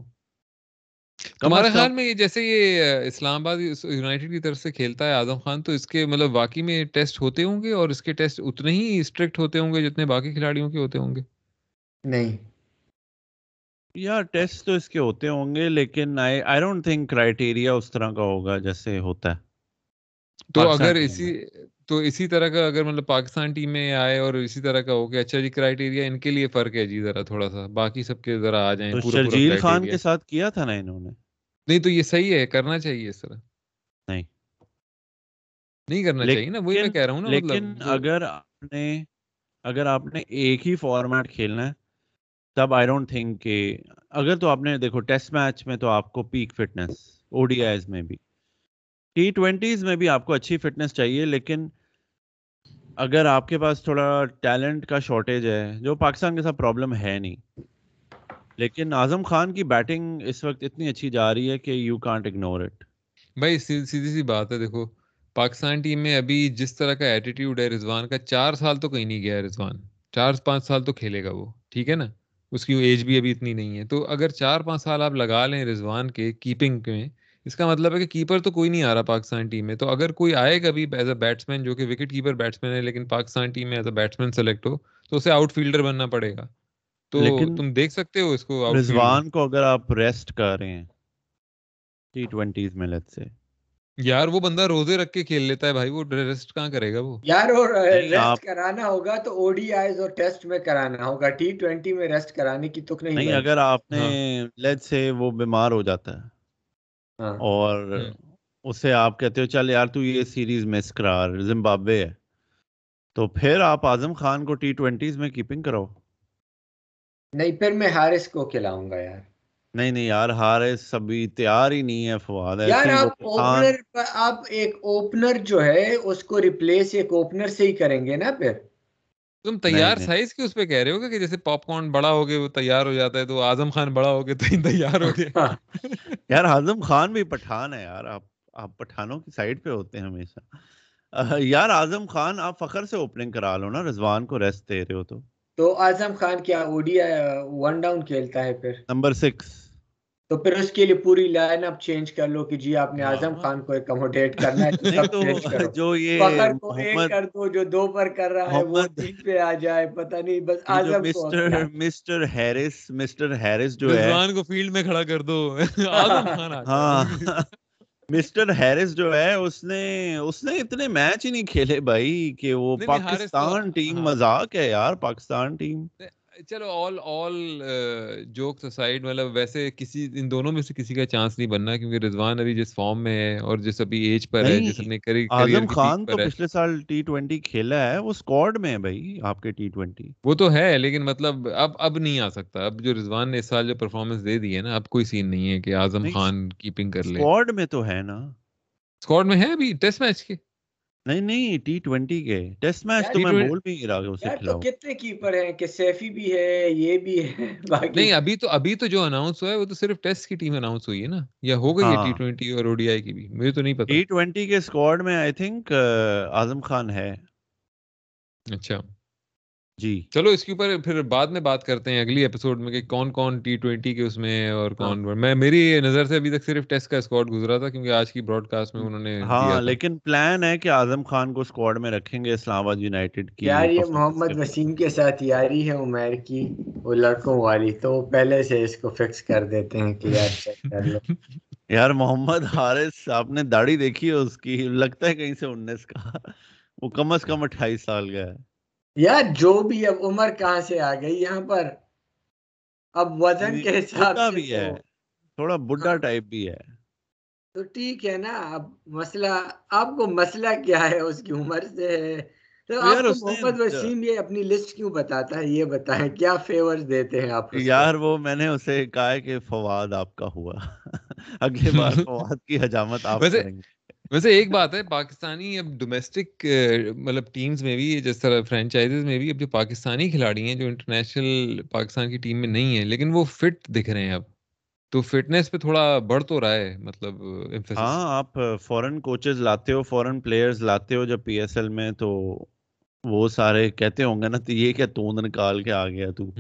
تمہارے از خیال میں یہ جیسے یہ اسلام آباد یونائٹیڈ کی طرف سے کھیلتا ہے اعظم خان تو اس کے مطلب واقعی میں ٹیسٹ ہوتے ہوں گے اور اس کے ٹیسٹ اتنے ہی اسٹرکٹ ہوتے ہوں گے جتنے باقی کھلاڑیوں کے ہوتے ہوں گے؟ نہیں۔ یار ٹیسٹ تو اس کے ہوتے ہوں گے لیکن آئی ڈونٹ تھنک کرائٹیریا اس طرح کا ہوگا جیسے ہوتا ہے۔ تو اگر اسی تو اسی طرح کا اگر مطلب پاکستان ٹیم میں آئے اور اسی طرح کا ہو کہ اچھا جی کرائٹیریا ان کے لیے فرق ہے جی ذرا تھوڑا سا باقی سب کے ذرا آ جائیں پورا پورا شرجیل خان کے ساتھ کیا تھا نا انہوں نے؟ نہیں تو یہ صحیح ہے کرنا چاہیے اس طرح۔ نہیں۔ نہیں کرنا چاہیے نا وہی میں لیکن کہہ رہا ہوں نا لیکن مطلب جو اگر آپ نے اگر آپ نے ایک ہی فارمیٹ کھیلنا ہے تب آئی ڈونٹ تھنک کہ اگر تو آپ نے دیکھو ٹیسٹ میچ میں تو آپ کو peak fitness O D Is میں بھی۔ ٹی ٹوینٹیز میں بھی آپ کو اچھی فٹنس چاہیے لیکن اگر آپ کے پاس تھوڑا ٹیلنٹ کا شارٹیج ہے، جو پاکستان کے ساتھ پرابلم ہے نہیں، لیکن اعظم خان کی بیٹنگ اس وقت اتنی اچھی جا رہی ہے کہ یو کانٹ اگنور اٹ بھائی، سی- سیدھی سی بات ہے، دیکھو، پاکستان ٹیم میں ابھی جس طرح کا ایٹیٹیوڈ ہے رضوان کا، چار سال تو کہیں نہیں گیا ہے رضوان، چار، پانچ سال تو کھیلے گا وہ، ٹھیک ہے نا؟ اس کی ایج بھی ابھی اتنی نہیں ہے۔ تو اگر چار، پانچ سال آپ لگا لیں رضوان کے کیپنگ میں اس کا مطلب ہے کہ کیپر تو کوئی نہیں آ رہا پاکستان ٹیم میں تو اگر کوئی آئے گا بھی ایز اے بیٹسمین جو کہ وکٹ کیپر بیٹسمین ہے لیکن پاکستان ٹیم میں ایز اے بیٹسمین سلیکٹ ہو تو اسے آؤٹ فیلڈر بننا پڑے گا۔ تو تم دیکھ سکتے ہو اس کو رضوان کو اگر آپ ریسٹ کر رہے ہیں ٹی ٹوینٹیز میں لت سے یار وہ بندہ روزے رکھ کے کھیل لیتا ہے بھائی وہ ریسٹ کہاں کرے گا وہ؟ یار اور نہیں ریسٹ کرانا ہوگا تو او ڈی آئیز اور ٹیسٹ میں کرانا ہوگا۔ ٹی ٹوینٹی میں ریسٹ کرانے کی تک نہیں اگر آپ نے ہاں۔ لیٹ سے وہ بیمار ہو جاتا ہے۔ ہاں اور ہوں۔ اسے آپ کہتے ہو چل یار تو یہ سیریز مس کرا زمبابوے ہے۔ تو پھر آپ اعظم خان کو ٹی ٹوینٹیز میں کیپنگ کراؤ۔ نہیں پھر میں حارث کو کھلاؤں گا یار۔ نہیں نہیں یار ہارس ابھی تیار ہی نہیں ہے فواد۔ یار ایسے ہی آپ اوپنر آپ ایک اوپنر جو ہے اس کو ریپلیس ایک اوپنر سے ہی کریں گے نا پھر؟ تم تیار۔ سائز کے اس پہ کہہ رہے ہو کہ جیسے پاپ کارن بڑا ہو گیا وہ تیار ہو جاتا ہے تو اعظم خان بڑا ہو گیا تو یہ تیار ہو گیا <laughs> یار اعظم خان بھی پٹھان ہے یار آپ آپ پٹھانوں کی سائڈ پہ ہوتے ہیں ہمیشہ۔ یار اعظم خان آپ فخر سے اوپننگ کرا لو نا رضوان کو ریسٹ دے رہے ہو تو۔ تو اعظم خان کیا اوڈیا ون ڈاؤن کھیلتا ہے پھر۔ نمبر سکس تو پھر اس کے لیے پوری لائن اپ چینج کر لو کہ جی آپ نے اعظم ہاں۔ خان کو اکوموڈیٹ کرنا ہے تو نہیں سب چینج تو کرو۔ جو یہ فخر کو ایک کر دو جو دو پر کر رہا ہے وہ تین پہ آ جائے پتہ نہیں بس اعظم کو mister mister Harris mister Harris جو ہے رضوان کو فیلڈ میں کھڑا کر دو۔ اعظم خان آ ہاں۔ مسٹر ہیرس جو ہے اس نے اس نے اتنے میچ ہی نہیں کھیلے بھائی کہ وہ پاکستان ٹیم ہاں۔ مذاق ہے یار پاکستان ٹیم چلو آل آل جوک سائڈ مطلب ویسے کسی ان دونوں میں سے کسی کا چانس نہیں بننا کیونکہ رضوان ابھی جس فارم میں ہے اور جس ابھی ایج پر ہے جس اپنے کری- اعظم خان تو پچھلے سال ٹی ٹوینٹی کھیلا ہے وہ اسکواڈ میں ہے بھائی آپ کے ٹی ٹوینٹی وہ تو ہے لیکن مطلب اب اب نہیں آ سکتا۔ اب جو رضوان نے اس سال جو پرفارمنس دے دی ہے نا اب کوئی سین نہیں ہے کہ اعظم خان کیپنگ کر لے۔ اسکواڈ میں تو ہے نا۔ اسکواڈ میں ہے ابھی ٹیسٹ میچ کے۔ نہیں نہیں ٹی ٹوینٹی کے ٹیسٹ میچ تو میں T20 بول بھی نہیں رہا اسے یار تو کھلاؤ کتنے کیپر ہیں کہ سیفی بھی ہے یہ بھی ہے <laughs> باقی نہیں ابھی تو ابھی تو جو اناؤنس ہوا ہے وہ تو صرف ٹیسٹ کی ٹیم اناؤنس ہوئی ہے نا۔ یا ہو گئی ہے ہاں۔ ٹی ٹوینٹی اور او ڈی آئی کی بھی مجھے تو نہیں پتا۔ ٹی ٹوینٹی کے اسکواڈ میں آئی تھنک اعظم خان ہے۔ اچھا۔ جی۔ چلو اس کے اوپر پھر بعد میں بات کرتے ہیں اگلی ایپیسوڈ میں کہ کون کون ٹی ٹوینٹی کے اس میں اور کون میں میری نظر سے ابھی تک صرف ٹیسٹ کا اسکواڈ گزرا تھا کیونکہ آج کی براڈ کاسٹ میں انہوں نے ہاں لیکن پلان ہے کہ اعظم خان کو اسکواڈ میں رکھیں گے اسلام آباد یونائٹیڈ کی یار یہ محمد وسیم کے ساتھ یاری ہے عمیر کی وہ لڑکوں والی۔ تو پہلے سے اس کو فکس کر دیتے ہیں کہ یار چیک کر لو۔ <laughs> یار محمد حارث آپ نے داڑھی دیکھی ہے اس کی؟ لگتا ہے کہیں سے انیس کا۔ وہ کم از کم اٹھائیس سال کا ہے۔ یار جو بھی اب عمر کہاں سے آ گئی یہاں پر اب وزن کے حساب سے بھی ہے تھوڑا بڈھا ہاں۔ ٹائپ بھی ہے۔ تو ٹھیک ہے نا اب مسئلہ آپ کو مسئلہ کیا ہے اس کی عمر سے؟ ہے تو آپ کو محمد وسیم یہ اپنی لسٹ کیوں بتاتا ہے؟ یہ بتائیں کیا فیورز دیتے ہیں آپ یار وہ میں نے اسے کہا ہے کہ فواد آپ کا ہوا۔ <laughs> اگلی بار <laughs> فواد کی حجامت آپ کریں گے۔ ویسے ایک بات ہے پاکستانی اب ڈومیسٹک مطلب ٹیمز میں بھی جس طرح فرینچائزز میں بھی اب جو پاکستانی کھلاڑی ہیں جو انٹرنیشنل پاکستان کی ٹیم میں نہیں ہیں لیکن وہ فٹ دکھ رہے ہیں اب تو فٹنس پہ تھوڑا بڑھ تو رہا ہے مطلب۔ ہاں آپ فورن کوچز لاتے ہو فورن پلیئرز لاتے ہو جب پی ایس ایل میں تو وہ سارے کہتے ہوں گے نا تو یہ کیا توند نکال کے آ گیا تو۔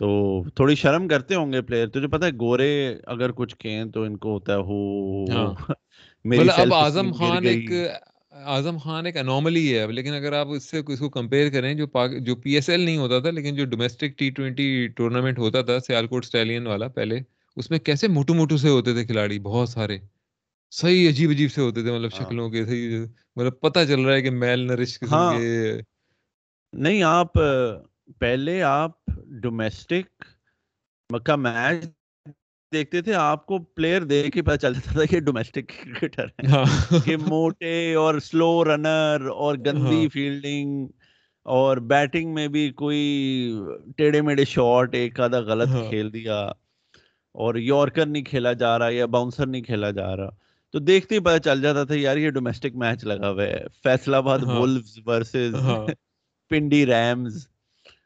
تو تھوڑی شرم کرتے ہوں گے پلیئر تجھے پتا ہے گورے اگر کچھ کہیں تو ان کو ہوتا ہے ہو ہاں۔ میری مطلب اب اعظم خان۔ ایک اعظم خان ایک انوملی ہے لیکن اگر آپ اس سے اس کو کمپیئر کریں جو پاک جو پی ایس ایل نہیں ہوتا تھا لیکن جو ڈومیسٹک ٹی ٹوینٹی ٹورنامنٹ ہوتا تھا سیالکوٹ اسٹیلین والا پہلے اس میں کیسے موٹو موٹو سے ہوتے تھے کھلاڑی بہت سارے صحیح عجیب عجیب سے ہوتے تھے مطلب ہاں۔ شکلوں کے صحیح مطلب پتہ چل رہا ہے کہ میل نرش ہاں۔ کے نہیں آپ پہلے آپ ڈومیسٹک کا میچ دیکھتے تھے آپ کو پلیئر دیکھ کے پتا چلتا تھا کہ ڈومیسٹک کرکٹر ہے ہاں کہ موٹے اور سلو رنر اور گندی ہاں۔ فیلڈنگ اور بیٹنگ میں بھی کوئی ٹیڑھے میڑے شاٹ ایک آدھا غلط ہاں۔ کھیل دیا اور یارکر نہیں کھیلا جا رہا یا باؤنسر نہیں کھیلا جا رہا تو دیکھتے ہی پتا چل جاتا تھا یار یہ ڈومیسٹک میچ لگا ہوا ہے فیصل آباد ہاں۔ وولفز ورسز ہاں <laughs> پنڈی ریمز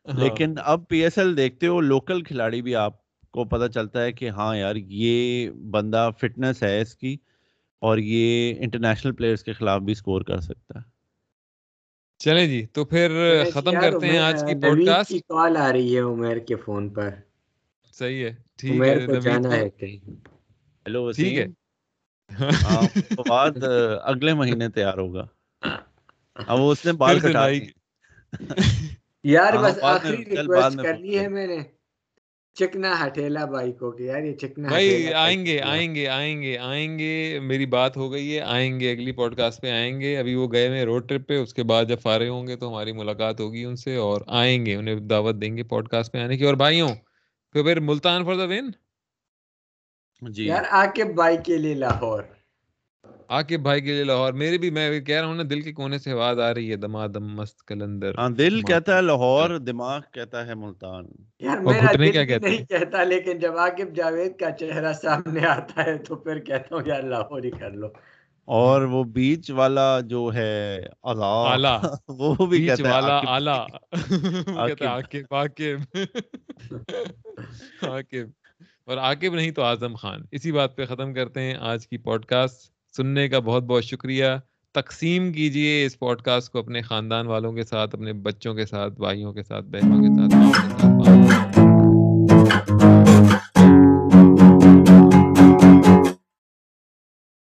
ہاں۔ لیکن اب پی ایس ایل دیکھتے ہو لوکل کھلاڑی بھی آپ کو پتا چلتا ہے کہ ہاں یار یہ بندہ فٹنس ہے اس کی اور یہ انٹرنیشنل پلیئرز کے خلاف بھی سکور کر سکتا ہے۔ چلیں جی تو پھر ختم یار کرتے ہیں آج کی پوڈ کاسٹ کی کال آ رہی ہے عمیر کے فون پر۔ صحیح ہے ٹھیک ہے کو نوید جانا کو۔ ہے کہیں۔ ہیلو ٹھیک ہے۔ وسیم ہاں فواد اگلے مہینے تیار ہوگا۔ اب اس نے بال کٹا یار ہاں، بس بعد آخری بعد ریکویسٹ کرنی ہے میں نے۔ چکنا ہٹیلا بھائی کو کہ یار یہ چکنا بھائی آئیں گے؟ آئیں گے آئیں گے آئیں گے میری بات ہو گئی ہے آئیں گے اگلی پوڈ کاسٹ پہ آئیں گے۔ ابھی وہ گئے ہوئے روڈ ٹرپ پہ اس کے بعد جب فارغ ہوں گے تو ہماری ملاقات ہوگی ان سے اور آئیں گے انہیں دعوت دیں گے پوڈ کاسٹ پہ آنے کی۔ اور بھائیوں پھر پھر ملتان فار دا ون جی۔ یار آ کے بائی کے لیے لاہور۔ عاقب بھائی کے لیے لاہور میرے بھی میں کہہ رہا ہوں نا دل کے کونے سے آواز آ رہی ہے دمادم مست کلندر ہاں دل کہتا ہے لاہور دماغ کہتا ہے ملتان۔ یار میرا دل کیا کہتے نہیں ہیں؟ کہتا لیکن جب عاقب جاوید کا چہرہ سامنے آتا ہے تو پھر کہتا ہوں یار لاہور ہی کر لو۔ اور وہ بیچ والا جو ہے اعلیٰ آلہ۔ <laughs> وہ بھی کہتا ہے والا <laughs> کہتا ہے عاقب۔ عاقب عاقب عاقب اور عاقب نہیں تو اعظم خان۔ اسی بات پہ ختم کرتے ہیں آج کی پوڈ کاسٹ سننے کا بہت بہت شکریہ۔ تقسیم کیجیے اس پوڈ کاسٹ کو اپنے خاندان والوں کے ساتھ، اپنے بچوں کے ساتھ، بھائیوں کے ساتھ، بہنوں کے ساتھ